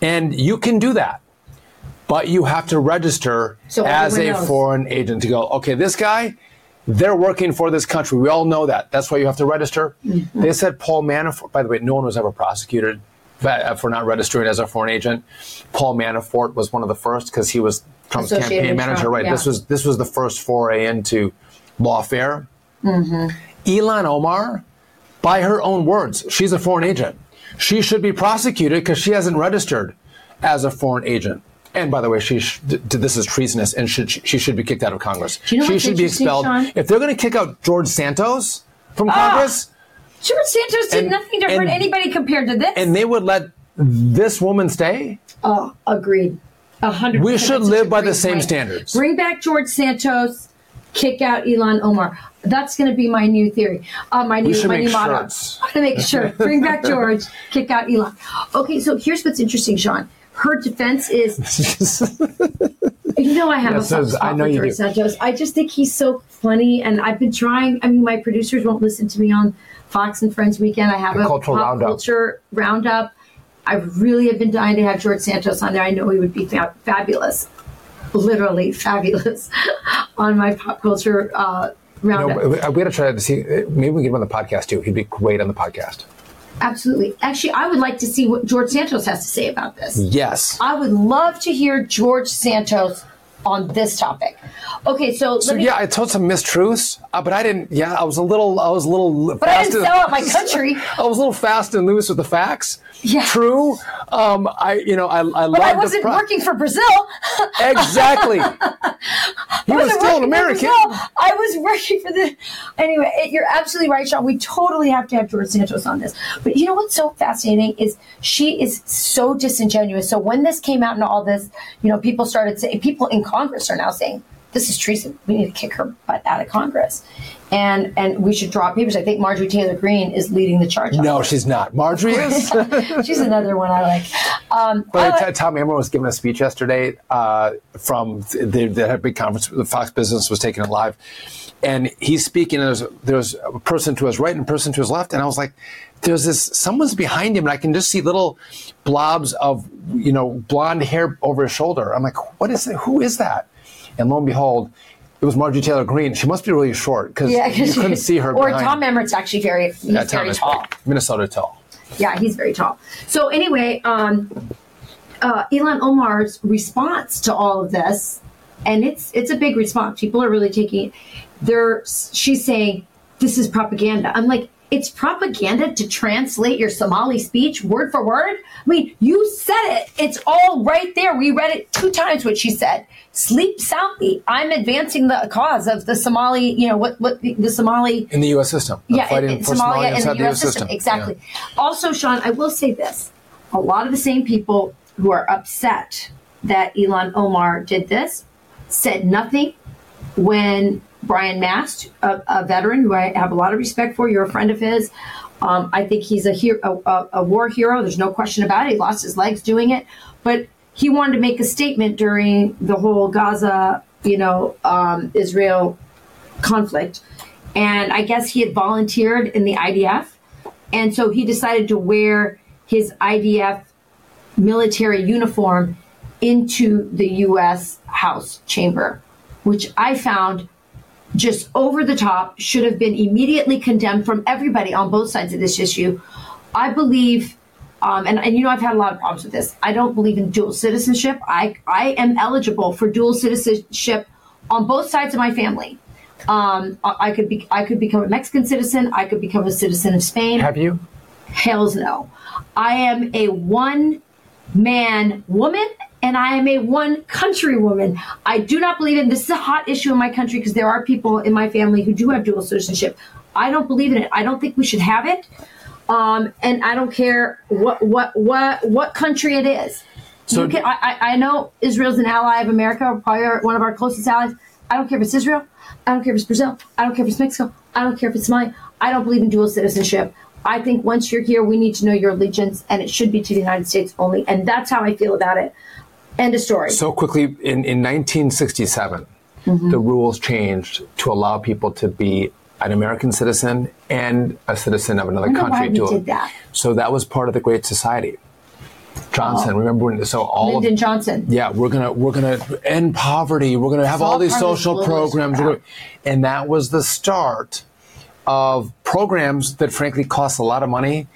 and you can do that, but you have to register So as a knows. foreign agent to go. Okay, this guy. They're working for this country. We all know that. That's why you have to register. Mm-hmm. They said Paul Manafort. By the way, no one was ever prosecuted for not registering as a foreign agent. Paul Manafort was one of the first because he was Trump's Associated campaign manager. Trump, right. yeah. This was this was the first foray into lawfare. Mm-hmm. Ilhan Omar, by her own words, she's a foreign agent. She should be prosecuted because she hasn't registered as a foreign agent. And by the way, she sh- this is treasonous, and should, she should be kicked out of Congress. You know she should be expelled. Sean? If they're going to kick out George Santos from Ah! Congress, George Santos did And- nothing to hurt anybody compared to this. and they would let this woman stay, oh, agreed. A hundred. We should live by the same point. standards. Bring back George Santos. Kick out Ilhan Omar. That's going to be my new theory. Uh, my new my new motto. I'm going to make sure. Bring back George. Kick out Ilhan. Okay, so here's what's interesting, Sean. Her defense is You know I have Yes, a soft spot know for you George. Santos. I just think he's so funny, and I've been trying. I mean, my producers won't listen to me on Fox and Friends weekend. I have The a pop roundup. culture roundup. I really have been dying to have George Santos on there. I know he would be fa- fabulous, literally fabulous, on my pop culture uh, you roundup. know, we, we got to try to see. Maybe we can get him on the podcast too. He'd be great on the podcast. Absolutely. Actually, I would like to see what George Santos has to say about this. Yes. I would love to hear George Santos on this topic. Okay, so, So me. yeah, I told some mistruths, uh, but I didn't. Yeah, I was a little. I was a little. but I didn't sell out my country. I was a little fast and loose with the facts. Yeah. True. Um, I, you know, I, I But I wasn't pro- working for Brazil. Exactly. You were still an American. I was working for the. Anyway, it, you're absolutely right, Sean. We totally have to have George Santos on this. But you know what's so fascinating is she is so disingenuous. So when this came out and all this, you know, people started saying, people in Congress are now saying, this is treason. We need to kick her butt out of Congress, and and we should draw papers. I think Marjorie Taylor Greene is leading the charge. No, she's not. Marjorie is. she's another one I like. Um, I But like- Tom Emmer was giving a speech yesterday uh, from the, had big conference. The Fox Business was taking it live, and he's speaking. And there's there's a person to his right and a person to his left, and I was like, "There's this someone's behind him, and I can just see little blobs of you know blonde hair over his shoulder." I'm like, "What is it? Who is that?" And lo and behold, it was Marjorie Taylor Greene. She must be really short because yeah, you couldn't see her. Or behind. Tom Emmer's actually very he's Yeah, very tall. big. Minnesota tall. Yeah, he's very tall. So anyway, um, uh, Ilhan Omar's response to all of this, and it's it's a big response. People are really taking it. They're she's saying this is propaganda. I'm like, it's propaganda to translate your Somali speech word for word. I mean, you said it. It's all right there. We read it two times. What she said. Sleep soundly. I'm advancing the cause of the Somali. You know what? What the, the Somali In the U.S. system. yeah, fighting in, in for Somalia and inside the U.S. system. Exactly. Also, Sean, I will say this: a lot of the same people who are upset that Ilhan Omar did this said nothing when Brian Mast, a, a veteran who I have a lot of respect for, you're a friend of his. Um, I think he's a, hero, a, a, war hero. There's no question about it. He lost his legs doing it, but he wanted to make a statement during the whole Gaza, you know, um, Israel conflict. And I guess he had volunteered in the IDF. And so he decided to wear his IDF military uniform into the U.S. House chamber, which I found just over the top, should have been immediately condemned from everybody on both sides of this issue. I believe, um, and, and you know, I've had a lot of problems with this. I don't believe in dual citizenship. I, I am eligible for dual citizenship on both sides of my family. Um, I I could be, I could become a Mexican citizen. I could become a citizen of Spain. Have you? Hells no. I am a one man woman and I am a one country woman. I do not believe in this is a hot issue in my country because there are people in my family who do have dual citizenship. I don't believe in it. I don't think we should have it. Um, and I don't care what what what what country it is. So- can, I, I I know Israel's an ally of America, probably one of our closest allies. I don't care if it's Israel. I don't care if it's Brazil. I don't care if it's Mexico. I don't care if it's Somalia. I don't believe in dual citizenship. I think once you're here, we need to know your allegiance, and it should be to the United States only. And that's how I feel about it. End of story. So quickly, in, in 1967, Mm-hmm. the rules changed to allow people to be an American citizen and a citizen of another country. to- did that. So that was part of the Great Society. Johnson, remember when? So all Lyndon of, Johnson. yeah, we're gonna we're gonna end poverty. We're gonna have all all these part of the social programs, gonna- and that was the start of programs that frankly cost a lot of money.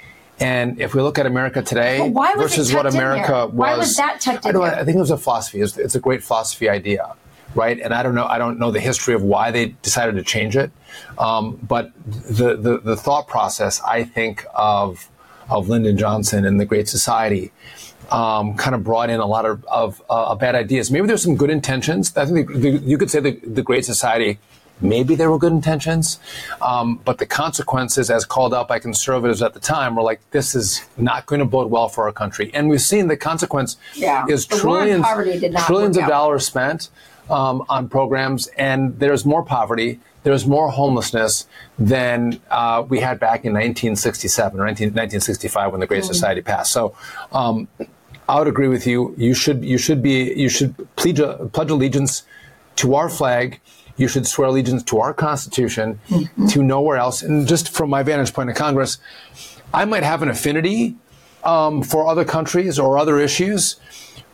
And if we look at America today But why was versus what America was, Why was that tucked I? I think it was a philosophy. It's, it's a great philosophy idea, right? And I don't know. I don't know the history of why they decided to change it, um, but the, the the thought process, I think of of Lyndon Johnson and the Great Society. Um, kind of brought in a lot of, of uh, bad ideas. Maybe there's some good intentions. I think the, the, you could say the, the Great Society maybe there were good intentions, um, but the consequences, as called out by conservatives at the time, were like, this is not going to bode well for our country. And we've seen the consequence Yeah. is The trillions, poverty did not trillions of dollars spent um, on programs, and there's more poverty. There's more homelessness than uh, we had back in 1967 or 19, 1965 when the Great Mm. Society passed. So, um, I would agree with you. You should you should be you should pledge, pledge allegiance to our flag. You should swear allegiance to our Constitution, Mm-hmm. to nowhere else. And just from my vantage point in Congress, I might have an affinity um, for other countries or other issues,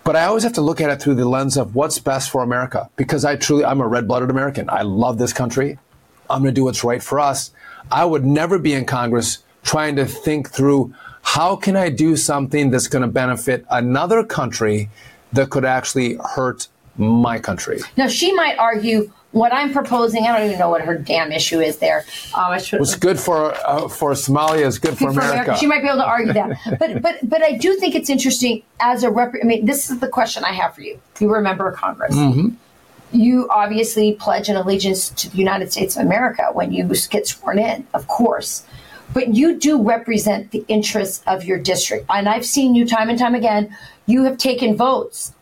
but I always have to look at it through the lens of what's best for America. Because I truly, I'm a red-blooded American. I love this country. I'm going to do what's right for us. I would never be in Congress trying to think through how can I do something that's going to benefit another country that could actually hurt my country. Now she might argue what I'm proposing. I don't even know what her damn issue is there. Um, I should. What's good for uh, for Somalia is good, for, for America. She might be able to argue that, but but but I do think it's interesting as a rep. I mean, this is the question I have for you. You were a member of Congress. Mm-hmm. you obviously pledge an allegiance to the United States of America when you get sworn in, of course. But you do represent the interests of your district. And I've seen you time and time again, you have taken votes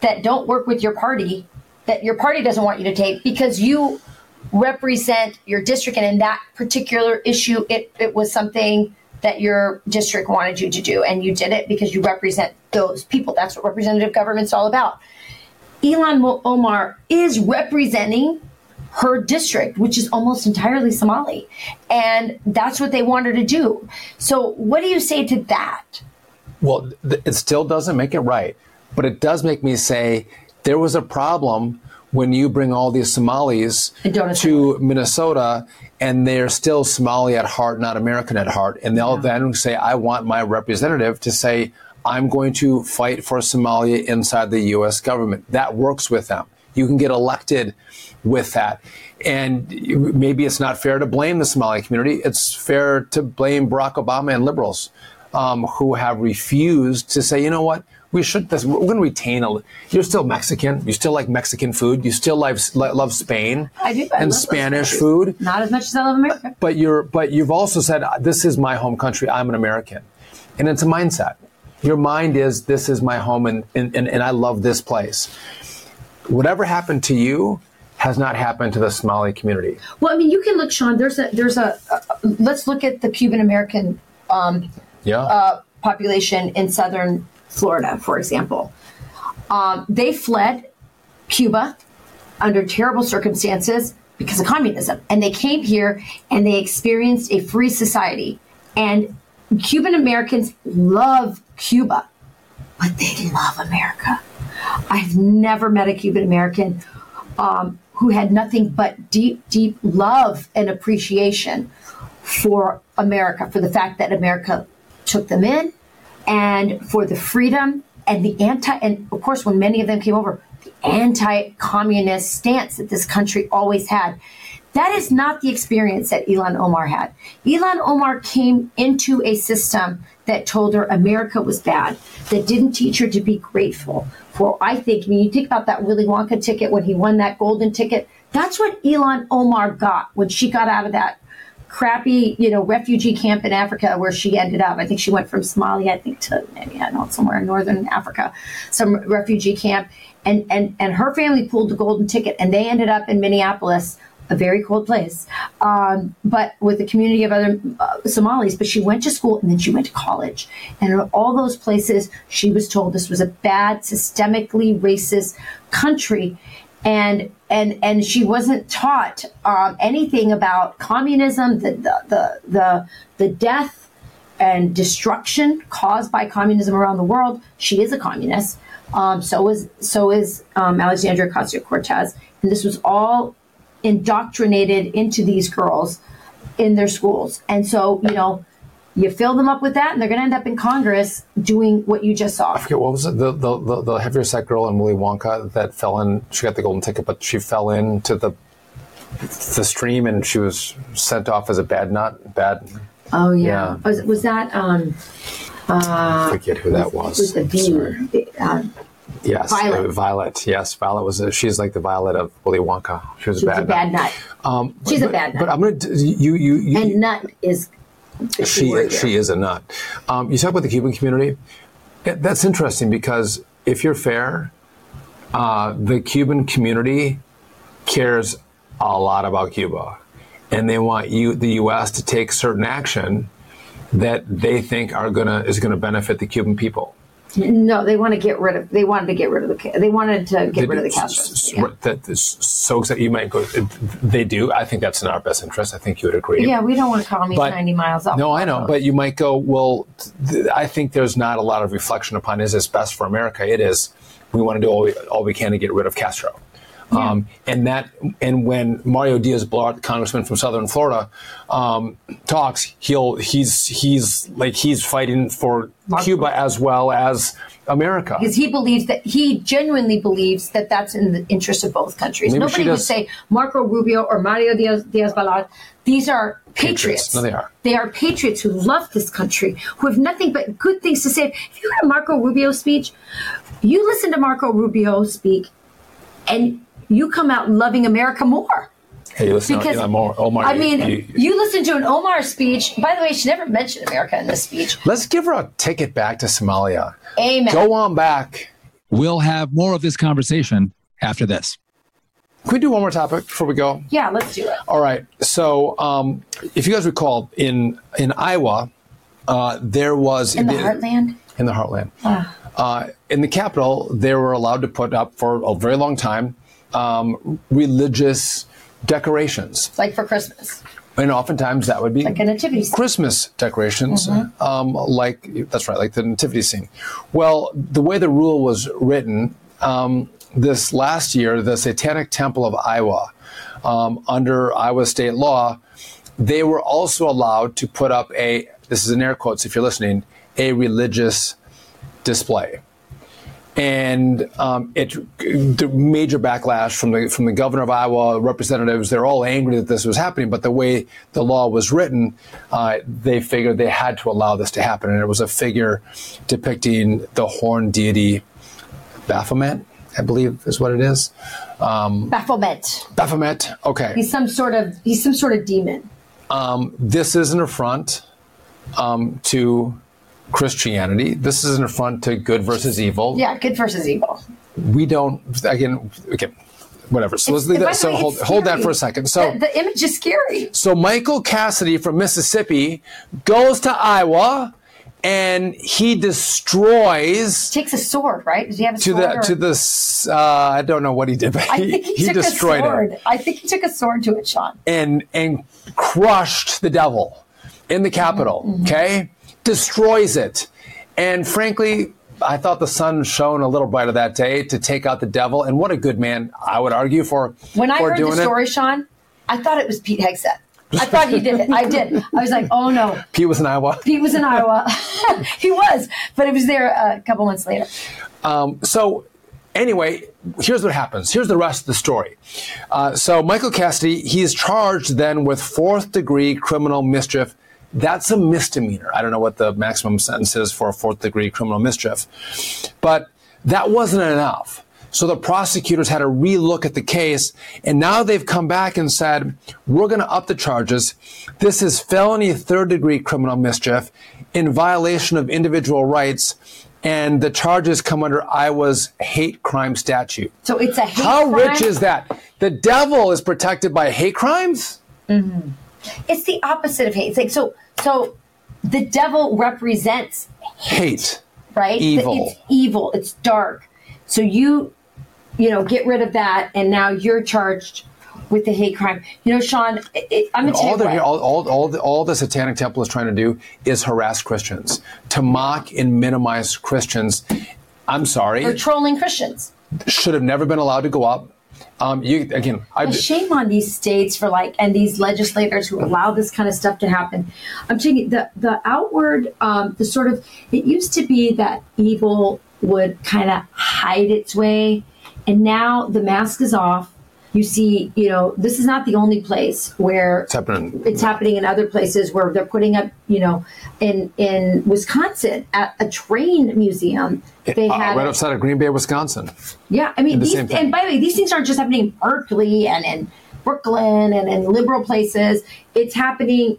that don't work with your party, that your party doesn't want you to take because you represent your district. And in that particular issue, it, it was something that your district wanted you to do. And you did it because you represent those people. That's what representative government's all about. Ilhan Omar is representing her district, which is almost entirely Somali. And that's what they want her to do. So, what do you say to that? Well, it still doesn't make it right, but it does make me say there was a problem when you bring all these Somalis to Minnesota and they're still Somali at heart, not American at heart. And they'll yeah. then say, I want my representative to say, I'm going to fight for Somalia inside the U.S. government. That works with them. You can get elected with that. And maybe it's not fair to blame the Somali community. It's fair to blame Barack Obama and liberals um, who have refused to say, you know what, we should. This, we're going to retain a. You're still Mexican. You still like Mexican food. You still love love Spain I do, I and Spanish food. Not as much as I love America. But you're. But you've also said this is my home country. I'm an American, and it's a mindset. Your mind is this is my home, and and, and, and I love this place. Whatever happened to you has not happened to the Somali community. Well, I mean, you can look, Sean. There's a there's a. a let's look at the Cuban American. Um, yeah. Uh, population in southern Florida, for example. Um, they fled Cuba under terrible circumstances because of communism. And they came here and they experienced a free society. And Cuban Americans love Cuba, but they love America. I've never met a Cuban American um, who had nothing but deep, deep love and appreciation for America, for the fact that America took them in, and for the freedom and the anti, and of course, when many of them came over, the anti communist stance that this country always had. That is not the experience that Ilhan Omar had. Ilhan Omar came into a system that told her America was bad, that didn't teach her to be grateful for, I think, mean, you think about that Willy Wonka ticket when he won that golden ticket. That's what Ilhan Omar got when she got out of that crappy, you know, refugee camp in Africa where she ended up. I think she went from Somalia, I think, to maybe I don't know somewhere in northern Africa, some refugee camp, and and and her family pulled the golden ticket, and they ended up in Minneapolis. A very cold place, um, but with a community of other uh, Somalis. But she went to school and then she went to college. And in all those places, she was told this was a bad, systemically racist country and and and she wasn't taught um, anything about communism, the, the the the the death and destruction caused by communism around the world. She is a communist. Um, so is so is um, Alexandria Ocasio Cortez, and this was all indoctrinated into these girls in their schools. And so you know you fill them up with that, and they're going to end up in Congress doing what you just saw. I forget what was it the the, the, the heavier set girl in Willy Wonka that fell in. She got the golden ticket, but she fell into the the stream and she was sent off as a bad nut. Bad. Oh yeah. yeah. Was, was that? Um, uh, I forget who that was. Was the V? Uh, yes, Violet. Uh, Violet. Yes, Violet was. A, she's like the Violet of Willy Wonka. She was, she a, bad a bad nut. nut. Um, she's but, a bad nut. But I'm going to you you, you and nut is she she is a nut. Um, you talk about the Cuban community. That's interesting because if you're fair, uh, the Cuban community cares a lot about Cuba, and they want you, the U.S., to take certain action that they think are gonna is going to benefit the Cuban people. No, they want to get rid of. They wanted to get rid of the. They wanted to get they, rid of the Castros. Yeah. That so that you might go. Uh, they do. I think that's in our best interest. I think you would agree. Yeah, we don't want economies but, ninety miles off. No, I know, but you might go. Well, th- I think there's not a lot of reflection upon is this best for America. It is. We want to do all we, all we can to get rid of Castro. Yeah. Um, and that, and when Mario Diaz-Balart, congressman from Southern Florida, um, talks, he'll he's he's like he's fighting for. Cuba as well as America because he believes that he genuinely believes that that's in the interest of both countries. Maybe Nobody would say Marco Rubio or Mario Diaz, Diaz-Balart. These are patriots. patriots. No, they are. They are patriots who love this country, who have nothing but good things to say. If you heard Marco Rubio speech, you listen to Marco Rubio speak, and you come out loving America more. Hey, listen, Because Omar, Omar, I mean, you- you, listen to an Omar speech. By the way, she never mentioned America in this speech. let's give her a ticket back to Somalia. Amen. Go on back. We'll have more of this conversation after this. Can we do one more topic before we go? Yeah, let's do it. All right. So, um, if you guys recall, in in Iowa, uh, there was In the heartland. in the heartland. Ah. Uh, in the capital, they were allowed to put up for a very long time um, religious decorations, like for Christmas, and oftentimes that would be like a nativity scene. Christmas decorations, Mm-hmm. um, like that's right, like the nativity scene. Well, the way the rule was written, um, this last year, the Satanic Temple of Iowa, um, under Iowa state law, they were also allowed to put up a. This is in air quotes if you're listening, a religious display. And um, it the major backlash from the from the governor of Iowa, representatives. They're all angry that this was happening, but the way the law was written, uh, they figured they had to allow this to happen. And it was a figure depicting the horn deity Baphomet, I believe is what it is. Um, Baphomet. Baphomet. Okay. He's some sort of he's some sort of demon. Um, this is an affront um, to Christianity. This is an affront to good versus evil. Yeah, good versus evil. We don't again. Okay, whatever. So let's leave that. So hold, hold that for a second. So the, the image is scary. so Michael Cassidy from Mississippi goes to Iowa, and he destroys Takes a sword, right? Does he have a to sword? the to the. Uh, I don't know what he did, but I he, think he, he took destroyed a sword. it. I think he took a sword to it, Sean. and and crushed the devil in the Capitol. Mm-hmm. Okay, destroys it, and frankly, I thought the sun shone a little brighter that day to take out the devil. And what a good man, I would argue for When I for heard the story, Sean, I thought it was Pete Hegseth. I thought he did it. I did. I was like, oh no. Pete was in Iowa. Pete was in Iowa. he was, but it was there a couple months later. So anyway, here's what happens. Here's the rest of the story. Uh, so Michael Cassidy, he's charged then with fourth degree criminal mischief. That's a misdemeanor. I don't know what the maximum sentence is for a fourth degree criminal mischief, but that wasn't enough. So the prosecutors had to relook at the case, and now they've come back and said, we're going to up the charges. This is felony third degree criminal mischief in violation of individual rights, and the charges come under Iowa's hate crime statute. So it's a hate How crime. rich is that? The devil is protected by hate crimes? Mm-hmm. It's the opposite of hate. It's like so. So the devil represents Hate. right? Evil. It's evil. It's dark. So you, you know, get rid of that, and now you're charged with the hate crime. You know, Sean, it, it, I'm gonna tell all, you the, all, all, all, the, all the Satanic Temple is trying to do is harass Christians, to mock and minimize Christians. I'm sorry, They're trolling Christians. should have never been allowed to go up. Um, you again, I, shame on these states for like, and these legislators who allow this kind of stuff to happen. I'm taking the the outward, um, the sort of, it used to be that evil would kind of hide its way, and now the mask is off. You see, you know, this is not the only place where it's happening. it's happening in other places where they're putting up, you know, in in Wisconsin at a train museum. They Uh, had right outside of Green Bay, Wisconsin. yeah, I mean, the these, and by the way, these things aren't just happening in Berkeley and in Brooklyn and in liberal places. It's happening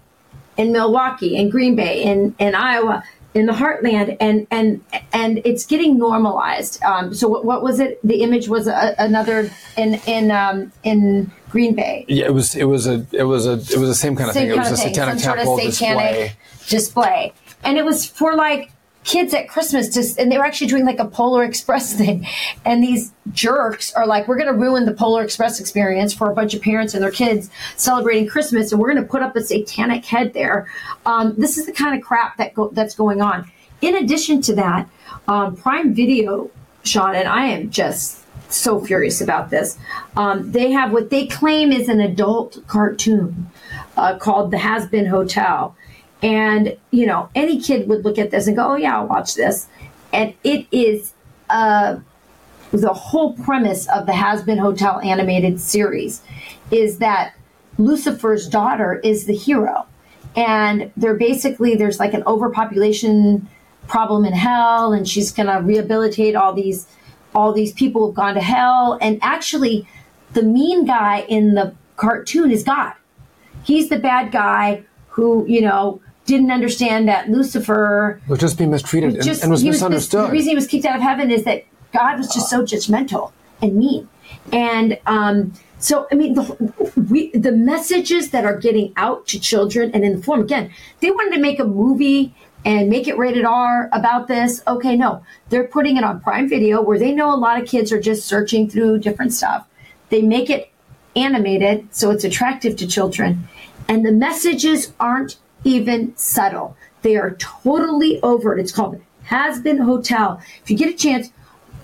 in Milwaukee, in Green Bay, in in Iowa, in the heartland, and and and it's getting normalized. Um, so what, what was it? The image was a, another in in um, in Green Bay. Yeah, it was. It was a. It was a. It was the same kind of Same thing. It was a Satanic some sort Temple of satanic display. display. and it was for like kids at Christmas. Just and they were actually doing like a Polar Express thing, and these jerks are like, "We're going to ruin the Polar Express experience for a bunch of parents and their kids celebrating Christmas, and we're going to put up a satanic head there." Um, this is the kind of crap that go- that's going on. In addition to that, um, Prime Video, Sean, and I am just so furious about this. Um, they have what they claim is an adult cartoon uh, called The Hazbin Hotel. And, you know, any kid would look at this and go, oh, yeah, I'll watch this. And it is uh, the whole premise of the Hazbin Hotel animated series is that Lucifer's daughter is the hero. And they're basically, there's like an overpopulation problem in hell, and she's going to rehabilitate all these all these people who've gone to hell and actually the mean guy in the cartoon is God. He's the bad guy who, you know, didn't understand that Lucifer was just being mistreated and, just and was misunderstood. the reason he was kicked out of heaven is that God was just so judgmental and mean. And um, so, I mean, the, we, the messages that are getting out to children and in the form, again, they wanted to make a movie and make it rated R about this. Okay, no, they're putting it on Prime Video where they know a lot of kids are just searching through different stuff. They make it animated so it's attractive to children. And the messages aren't even subtle. They are totally overt. It's called Hazbin Hotel. If you get a chance,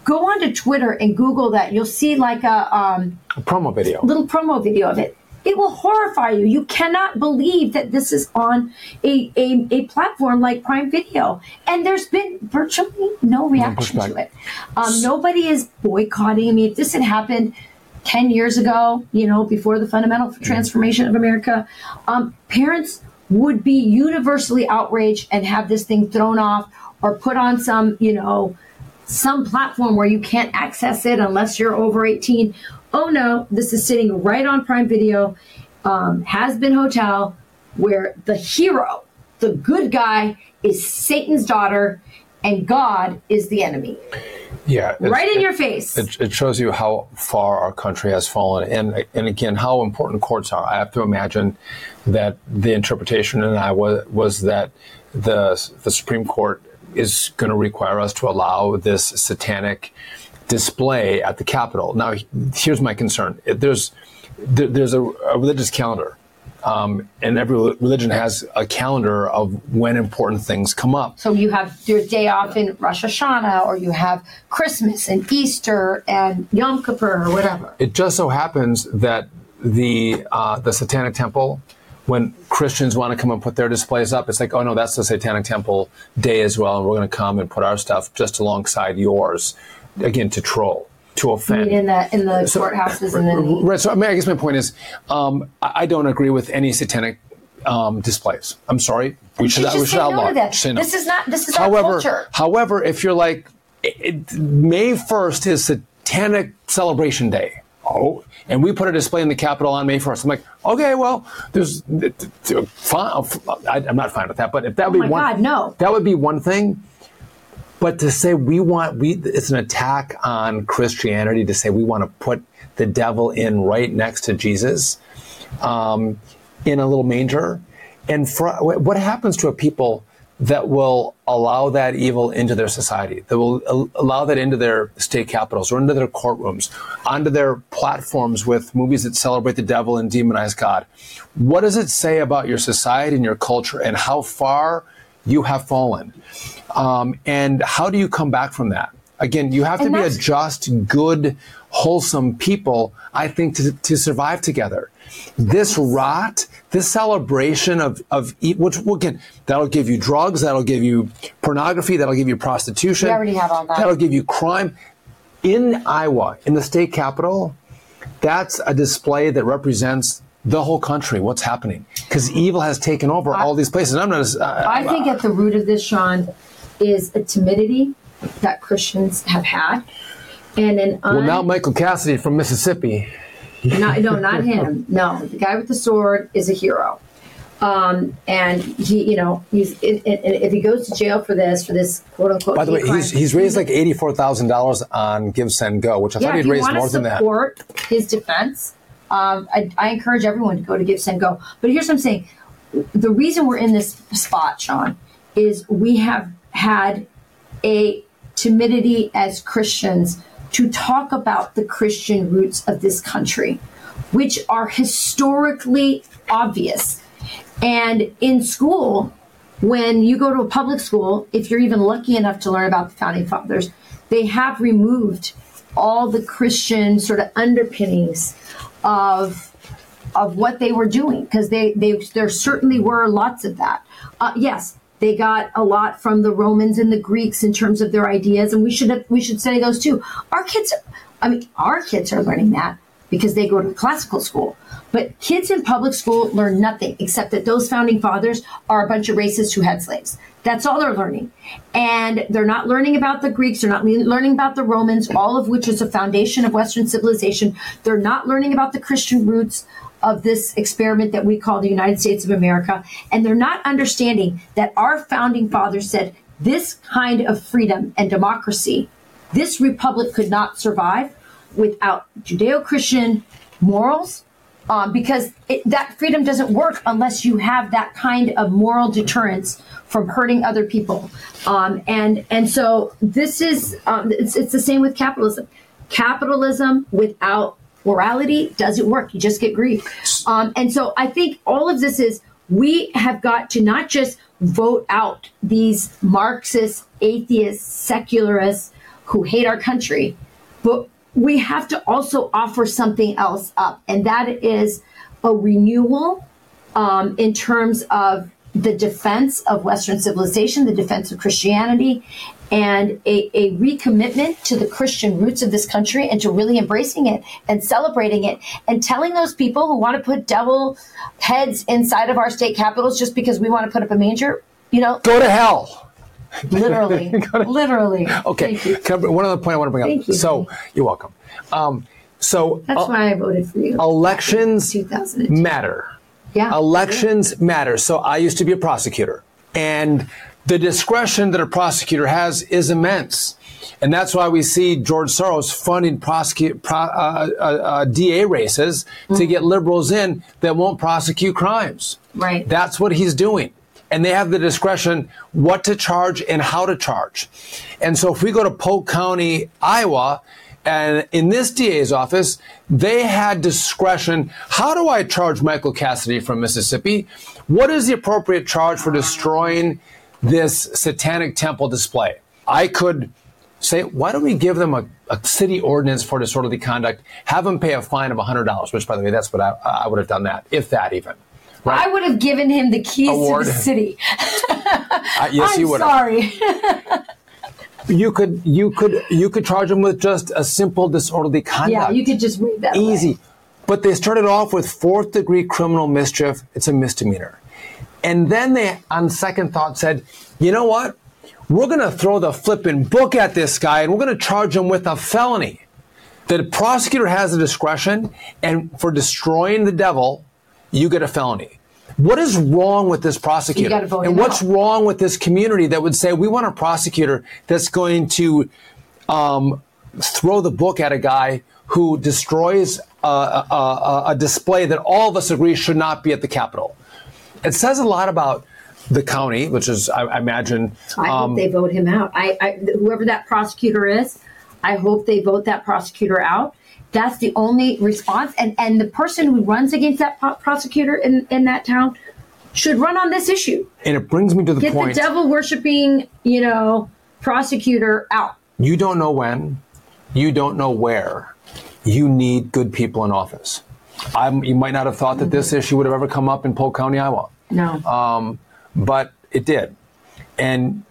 go onto Twitter and Google that. You'll see like a um, a promo video. little promo video of it. It will horrify you. You cannot believe that this is on a, a, a platform like Prime Video. And there's been virtually no reaction pushback. to it. Um, nobody is boycotting. I mean, if this had happened 10 years ago, you know, before the fundamental transformation of America, um, parents would be universally outraged and have this thing thrown off or put on some, you know, some platform where you can't access it unless you're over 18. Oh no, this is sitting right on Prime Video. Um, Hazbin Hotel where the hero, the good guy, is Satan's daughter, and God is the enemy. Yeah, Right in it- your face. It, it shows you how far our country has fallen, and and again how important courts are. I have to imagine that the interpretation in Iowa was was that the the Supreme Court is going to require us to allow this satanic display at the Capitol. Now, here's my concern: there's there, there's a, a religious calendar. Um, and every religion has a calendar of when important things come up. So you have your day off in Rosh Hashanah, or you have Christmas and Easter and Yom Kippur or whatever. It just so happens that the uh, the Satanic Temple, when Christians want to come and put their displays up, it's like, oh no, that's the Satanic Temple day as well, and we're going to come and put our stuff just alongside yours, again to troll, to offend. in the in the courthouses and then Right. So I, mean, I guess my point is, um, I, I don't agree with any satanic um, displays. I'm sorry. We should, we should outlaw. that. No. This is not- this is our however, culture. However, if you're like, it- May 1st is Satanic Celebration Day. Oh, and we put a display in the Capitol on May 1st. I'm like, okay, well, there's fine. I, I'm not fine with that, but if that would Oh be one, God, no. that would be one thing. But to say we want we it's an attack on Christianity to say we want to put the devil in right next to Jesus um, in a little manger. And for, what happens to a people that will allow that evil into their society, that will al- allow that into their state capitals or into their courtrooms, onto their platforms with movies that celebrate the devil and demonize God? What does it say about your society and your culture and how far you have fallen? Um, and how do you come back from that? Again, you have to be a just, good, wholesome people, I think, to, to survive together. This rot, this celebration of, of which will get, that'll give you drugs, that'll give you pornography, that'll give you prostitution. We already have all that. That'll give you crime. In Iowa, in the state capital, that's a display that represents the whole country, what's happening. Because evil has taken over all these places. I'm not uh, I think at the root of this, Sean, is a timidity that Christians have had, and an well, un- now Michael Cassidy from Mississippi. not, no, not him. No, the guy with the sword is a hero. Um, and he, you know, he's if he goes to jail for this, for this quote unquote. By the way, crime, he's, he's raised like eighty-four thousand dollars on Give Send Go, which I yeah. thought he'd raised more than that. support his defense, um, I, I encourage everyone to go to Give Send Go. But here's what I'm saying: the reason we're in this spot, Sean, is we have had a timidity as Christians to talk about the Christian roots of this country, which are historically obvious. And in school, when you go to a public school, if you're even lucky enough to learn about the founding fathers, they have removed all the Christian sort of underpinnings of of what they were doing because they, they there certainly were lots of that. Uh, yes, they got a lot from the Romans and the Greeks in terms of their ideas, and we should have, we should study those too. Our kids, I mean, our kids are learning that because they go to classical school. But kids in public school learn nothing except that those founding fathers are a bunch of racists who had slaves. That's all they're learning. And they're not learning about the Greeks, they're not learning about the Romans, all of which is a foundation of Western civilization. They're not learning about the Christian roots of this experiment that we call the United States of America. And they're not understanding that our founding fathers said this kind of freedom and democracy, this republic could not survive without Judeo Christian morals. Um, because it, that freedom doesn't work unless you have that kind of moral deterrence from hurting other people. Um, and and so this is um, it's, it's the same with capitalism. Capitalism without morality doesn't work. You just get grief. Um, and so I think all of this is we have got to not just vote out these Marxist, atheists, secularists who hate our country, but we have to also offer something else up, and that is a renewal um, in terms of the defense of Western civilization, the defense of Christianity, and a, a recommitment to the Christian roots of this country and to really embracing it and celebrating it and telling those people who want to put devil heads inside of our state capitals just because we want to put up a manger, you know, Go to hell. literally, literally. Okay. You. One other point I want to bring up. Thank you. So you're welcome. Um, so That's uh, why I voted for you. elections matter. Yeah. Elections matter. So I used to be a prosecutor, and the discretion that a prosecutor has is immense. And that's why we see George Soros funding prosecute, pro, uh, uh, uh, DA races to get liberals in that won't prosecute crimes. Right. That's what he's doing. And they have the discretion what to charge and how to charge. And so if we go to Polk County, Iowa, and in this DA's office, they had discretion. How do I charge Michael Cassidy from Mississippi? What is the appropriate charge for destroying this satanic temple display? I could say, why don't we give them a, a city ordinance for disorderly conduct, have them pay a fine of $100, which, by the way, that's what I, I would have done that, if that even. Right? I would have given him the keys Award. to the city. Uh, yes, I'm you would sorry. You could, you could, you could charge them with just a simple disorderly conduct. yeah, you could just read that. away. easy. But they started off with fourth degree criminal mischief. It's a misdemeanor. And then they, on second thought, said, you know what? We're going to throw the flipping book at this guy and we're going to charge him with a felony. The prosecutor has the discretion, and for destroying the devil, you get a felony. What is wrong with this prosecutor? and what's out. wrong with this community that would say we want a prosecutor that's going to um, throw the book at a guy who destroys a, a, a, a display that all of us agree should not be at the Capitol? It says a lot about the county, which is, I, I imagine, I um, hope they vote him out. I, I whoever that prosecutor is, I hope they vote that prosecutor out. That's the only response. And and the person who runs against that pro- prosecutor in, in that town should run on this issue. and it brings me to the Get point. the devil worshiping, you know, prosecutor out. You don't know when, you don't know where. You need good people in office. I'm, you might not have thought that this issue would have ever come up in Polk County, Iowa, No. um, but it did. And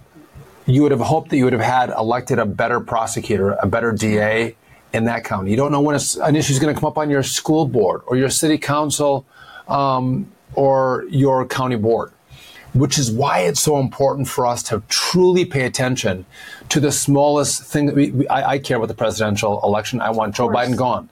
you would have hoped that you would have had elected a better prosecutor, a better DA in that county. You don't know when a an issue is going to come up on your school board or your city council um, or your county board which is why it's so important for us to truly pay attention to the smallest thing. We, we, I, I care about the presidential election. I want Joe Biden gone.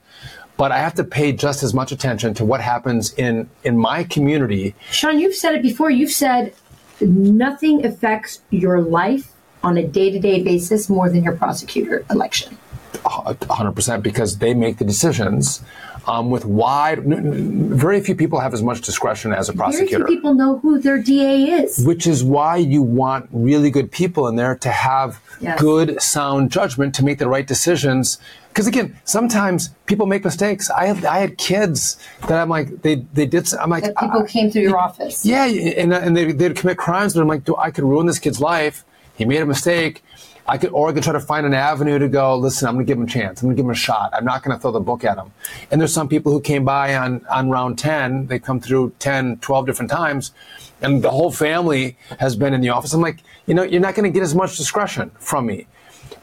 But I have to pay just as much attention to what happens in, in my community. Sean, you've said it before. You've said nothing affects your life on a day to day basis more than your prosecutor election. 100% because they make the decisions um, with wide. Very few people have as much discretion as a prosecutor. Very few people know who their DA is. which is why you want really good people in there to have Yes. good sound judgment to make the right decisions because again sometimes people make mistakes i have i had kids that i'm like they they did i'm like That people came through your office. yeah and, and they, they'd commit crimes but i'm like do i could ruin this kid's life he made a mistake I could, or I could try to find an avenue to go. Listen, I'm going to give him a chance. I'm going to give him a shot. I'm not going to throw the book at him. And there's some people who came by on on round ten. They come through 10, 12 different times, and the whole family has been in the office. I'm like, you know, you're not going to get as much discretion from me.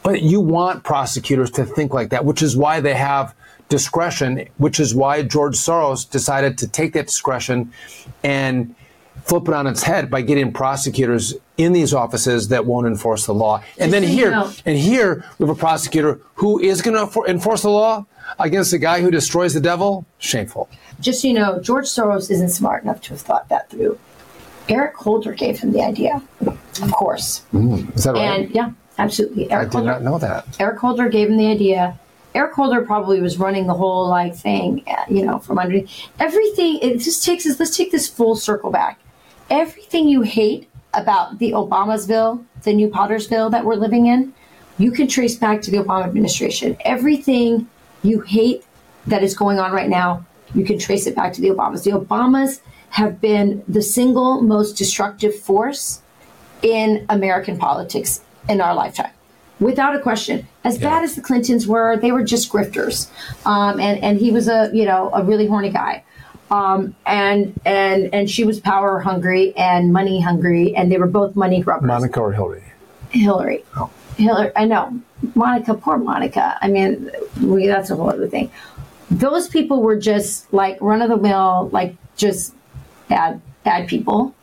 But you want prosecutors to think like that, which is why they have discretion, which is why George Soros decided to take that discretion and flip it on its head by getting prosecutors in these offices that won't enforce the law. And then here, and here we have a prosecutor who is going to enforce the law against a guy who destroys the devil. Shameful. Just so you know, George Soros isn't smart enough to have thought that through. Eric Holder gave him the idea, of course. Is that right? And yeah, absolutely. I Eric did Holder, not know that. Eric Holder gave him the idea. Eric Holder probably was running the whole like thing, uh, you know, from underneath. Everything. It just takes us. Let's take this full circle back. Everything you hate about the Obamasville, the new Pottersville that we're living in, you can trace back to the Obama administration. Everything you hate that is going on right now, you can trace it back to the Obamas. The Obamas have been the single most destructive force in American politics in our lifetime, without a question. As bad as the Clintons were, they were just grifters, um, and and he was a you know a really horny guy, um, and and and she was power hungry and money hungry, and they were both money grubbers. Monica or Hillary? Hillary. Hillary, I know. Monica, poor Monica. I mean, we, that's a whole other thing. Those people were just like run of the mill, like just bad, bad people.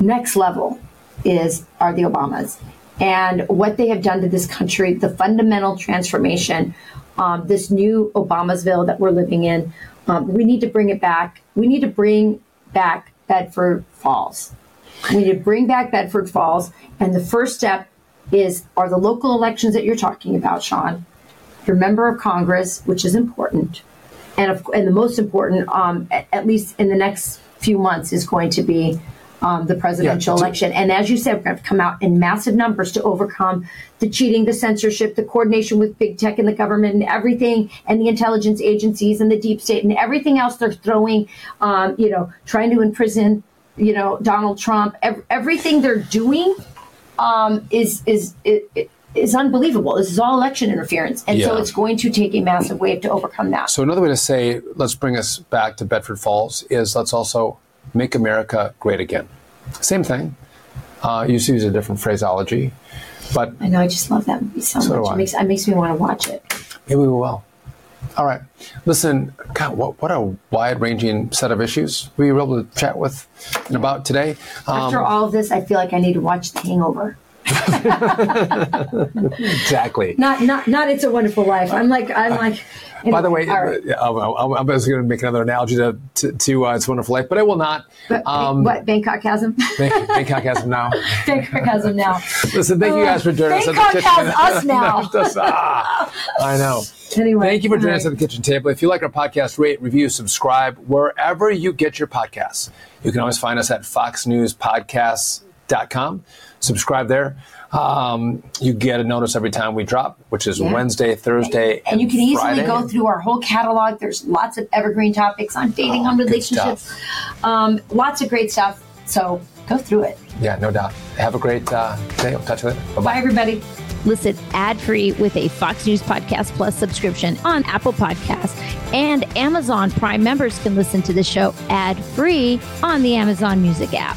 Next level is are the Obamas and what they have done to this country, the fundamental transformation, um, this new Obamasville that we're living in. Um, we need to bring it back. We need to bring back Bedford Falls. We need to bring back Bedford Falls, and the first step is are the local elections that you're talking about, Sean. Your member of Congress, which is important, and of, and the most important, um, at, at least in the next few months, is going to be um, the presidential Yeah, election. And as you said, we're going to come out in massive numbers to overcome the cheating, the censorship, the coordination with big tech and the government, and everything, and the intelligence agencies and the deep state and everything else they're throwing. Um, you know, trying to imprison, you know, Donald Trump. Ev- everything they're doing um, is is is, is unbelievable. This is all election interference, and so Yeah. it's going to take a massive wave to overcome that. So another way to say, let's bring us back to Bedford Falls is let's also make America great again. Same thing. Uh, you use a different phraseology, but I know. I just love that movie so, So much. It makes it makes me want to watch it. maybe we will. All right. Listen, God, what, what a wide ranging set of issues we were able to chat with and about today. Um, After all of this, I feel like I need to watch The Hangover. exactly. Not not not It's a Wonderful Life. I'm like I'm like. By the way, right. uh, I'm, I'm just going to make another analogy to, to, to uh, It's Wonderful Life, but I will not. But, Um, what Bangkok has him? Bank- Bangkok has them now. Bangkok has him now. Listen, thank you guys for joining us. at the Bangkok has us now. Just, ah, I know. Anyway, Thank you for joining all us at the kitchen table. If you like our podcast, rate, review, subscribe wherever you get your podcasts. You can always find us at foxnewspodcasts.com. Subscribe there. Um, you get a notice every time we drop, which is Yeah. Wednesday, Thursday, and you can easily Friday. go through our whole catalog. There's lots of evergreen topics on dating, Oh, on relationships, um, lots of great stuff. So go through it. Yeah, no doubt. Have a great uh, day. We'll touch you later. Bye-bye. Bye, everybody. Listen ad free with a Fox News Podcast Plus subscription on Apple Podcasts. And Amazon Prime members can listen to the show ad free on the Amazon Music app.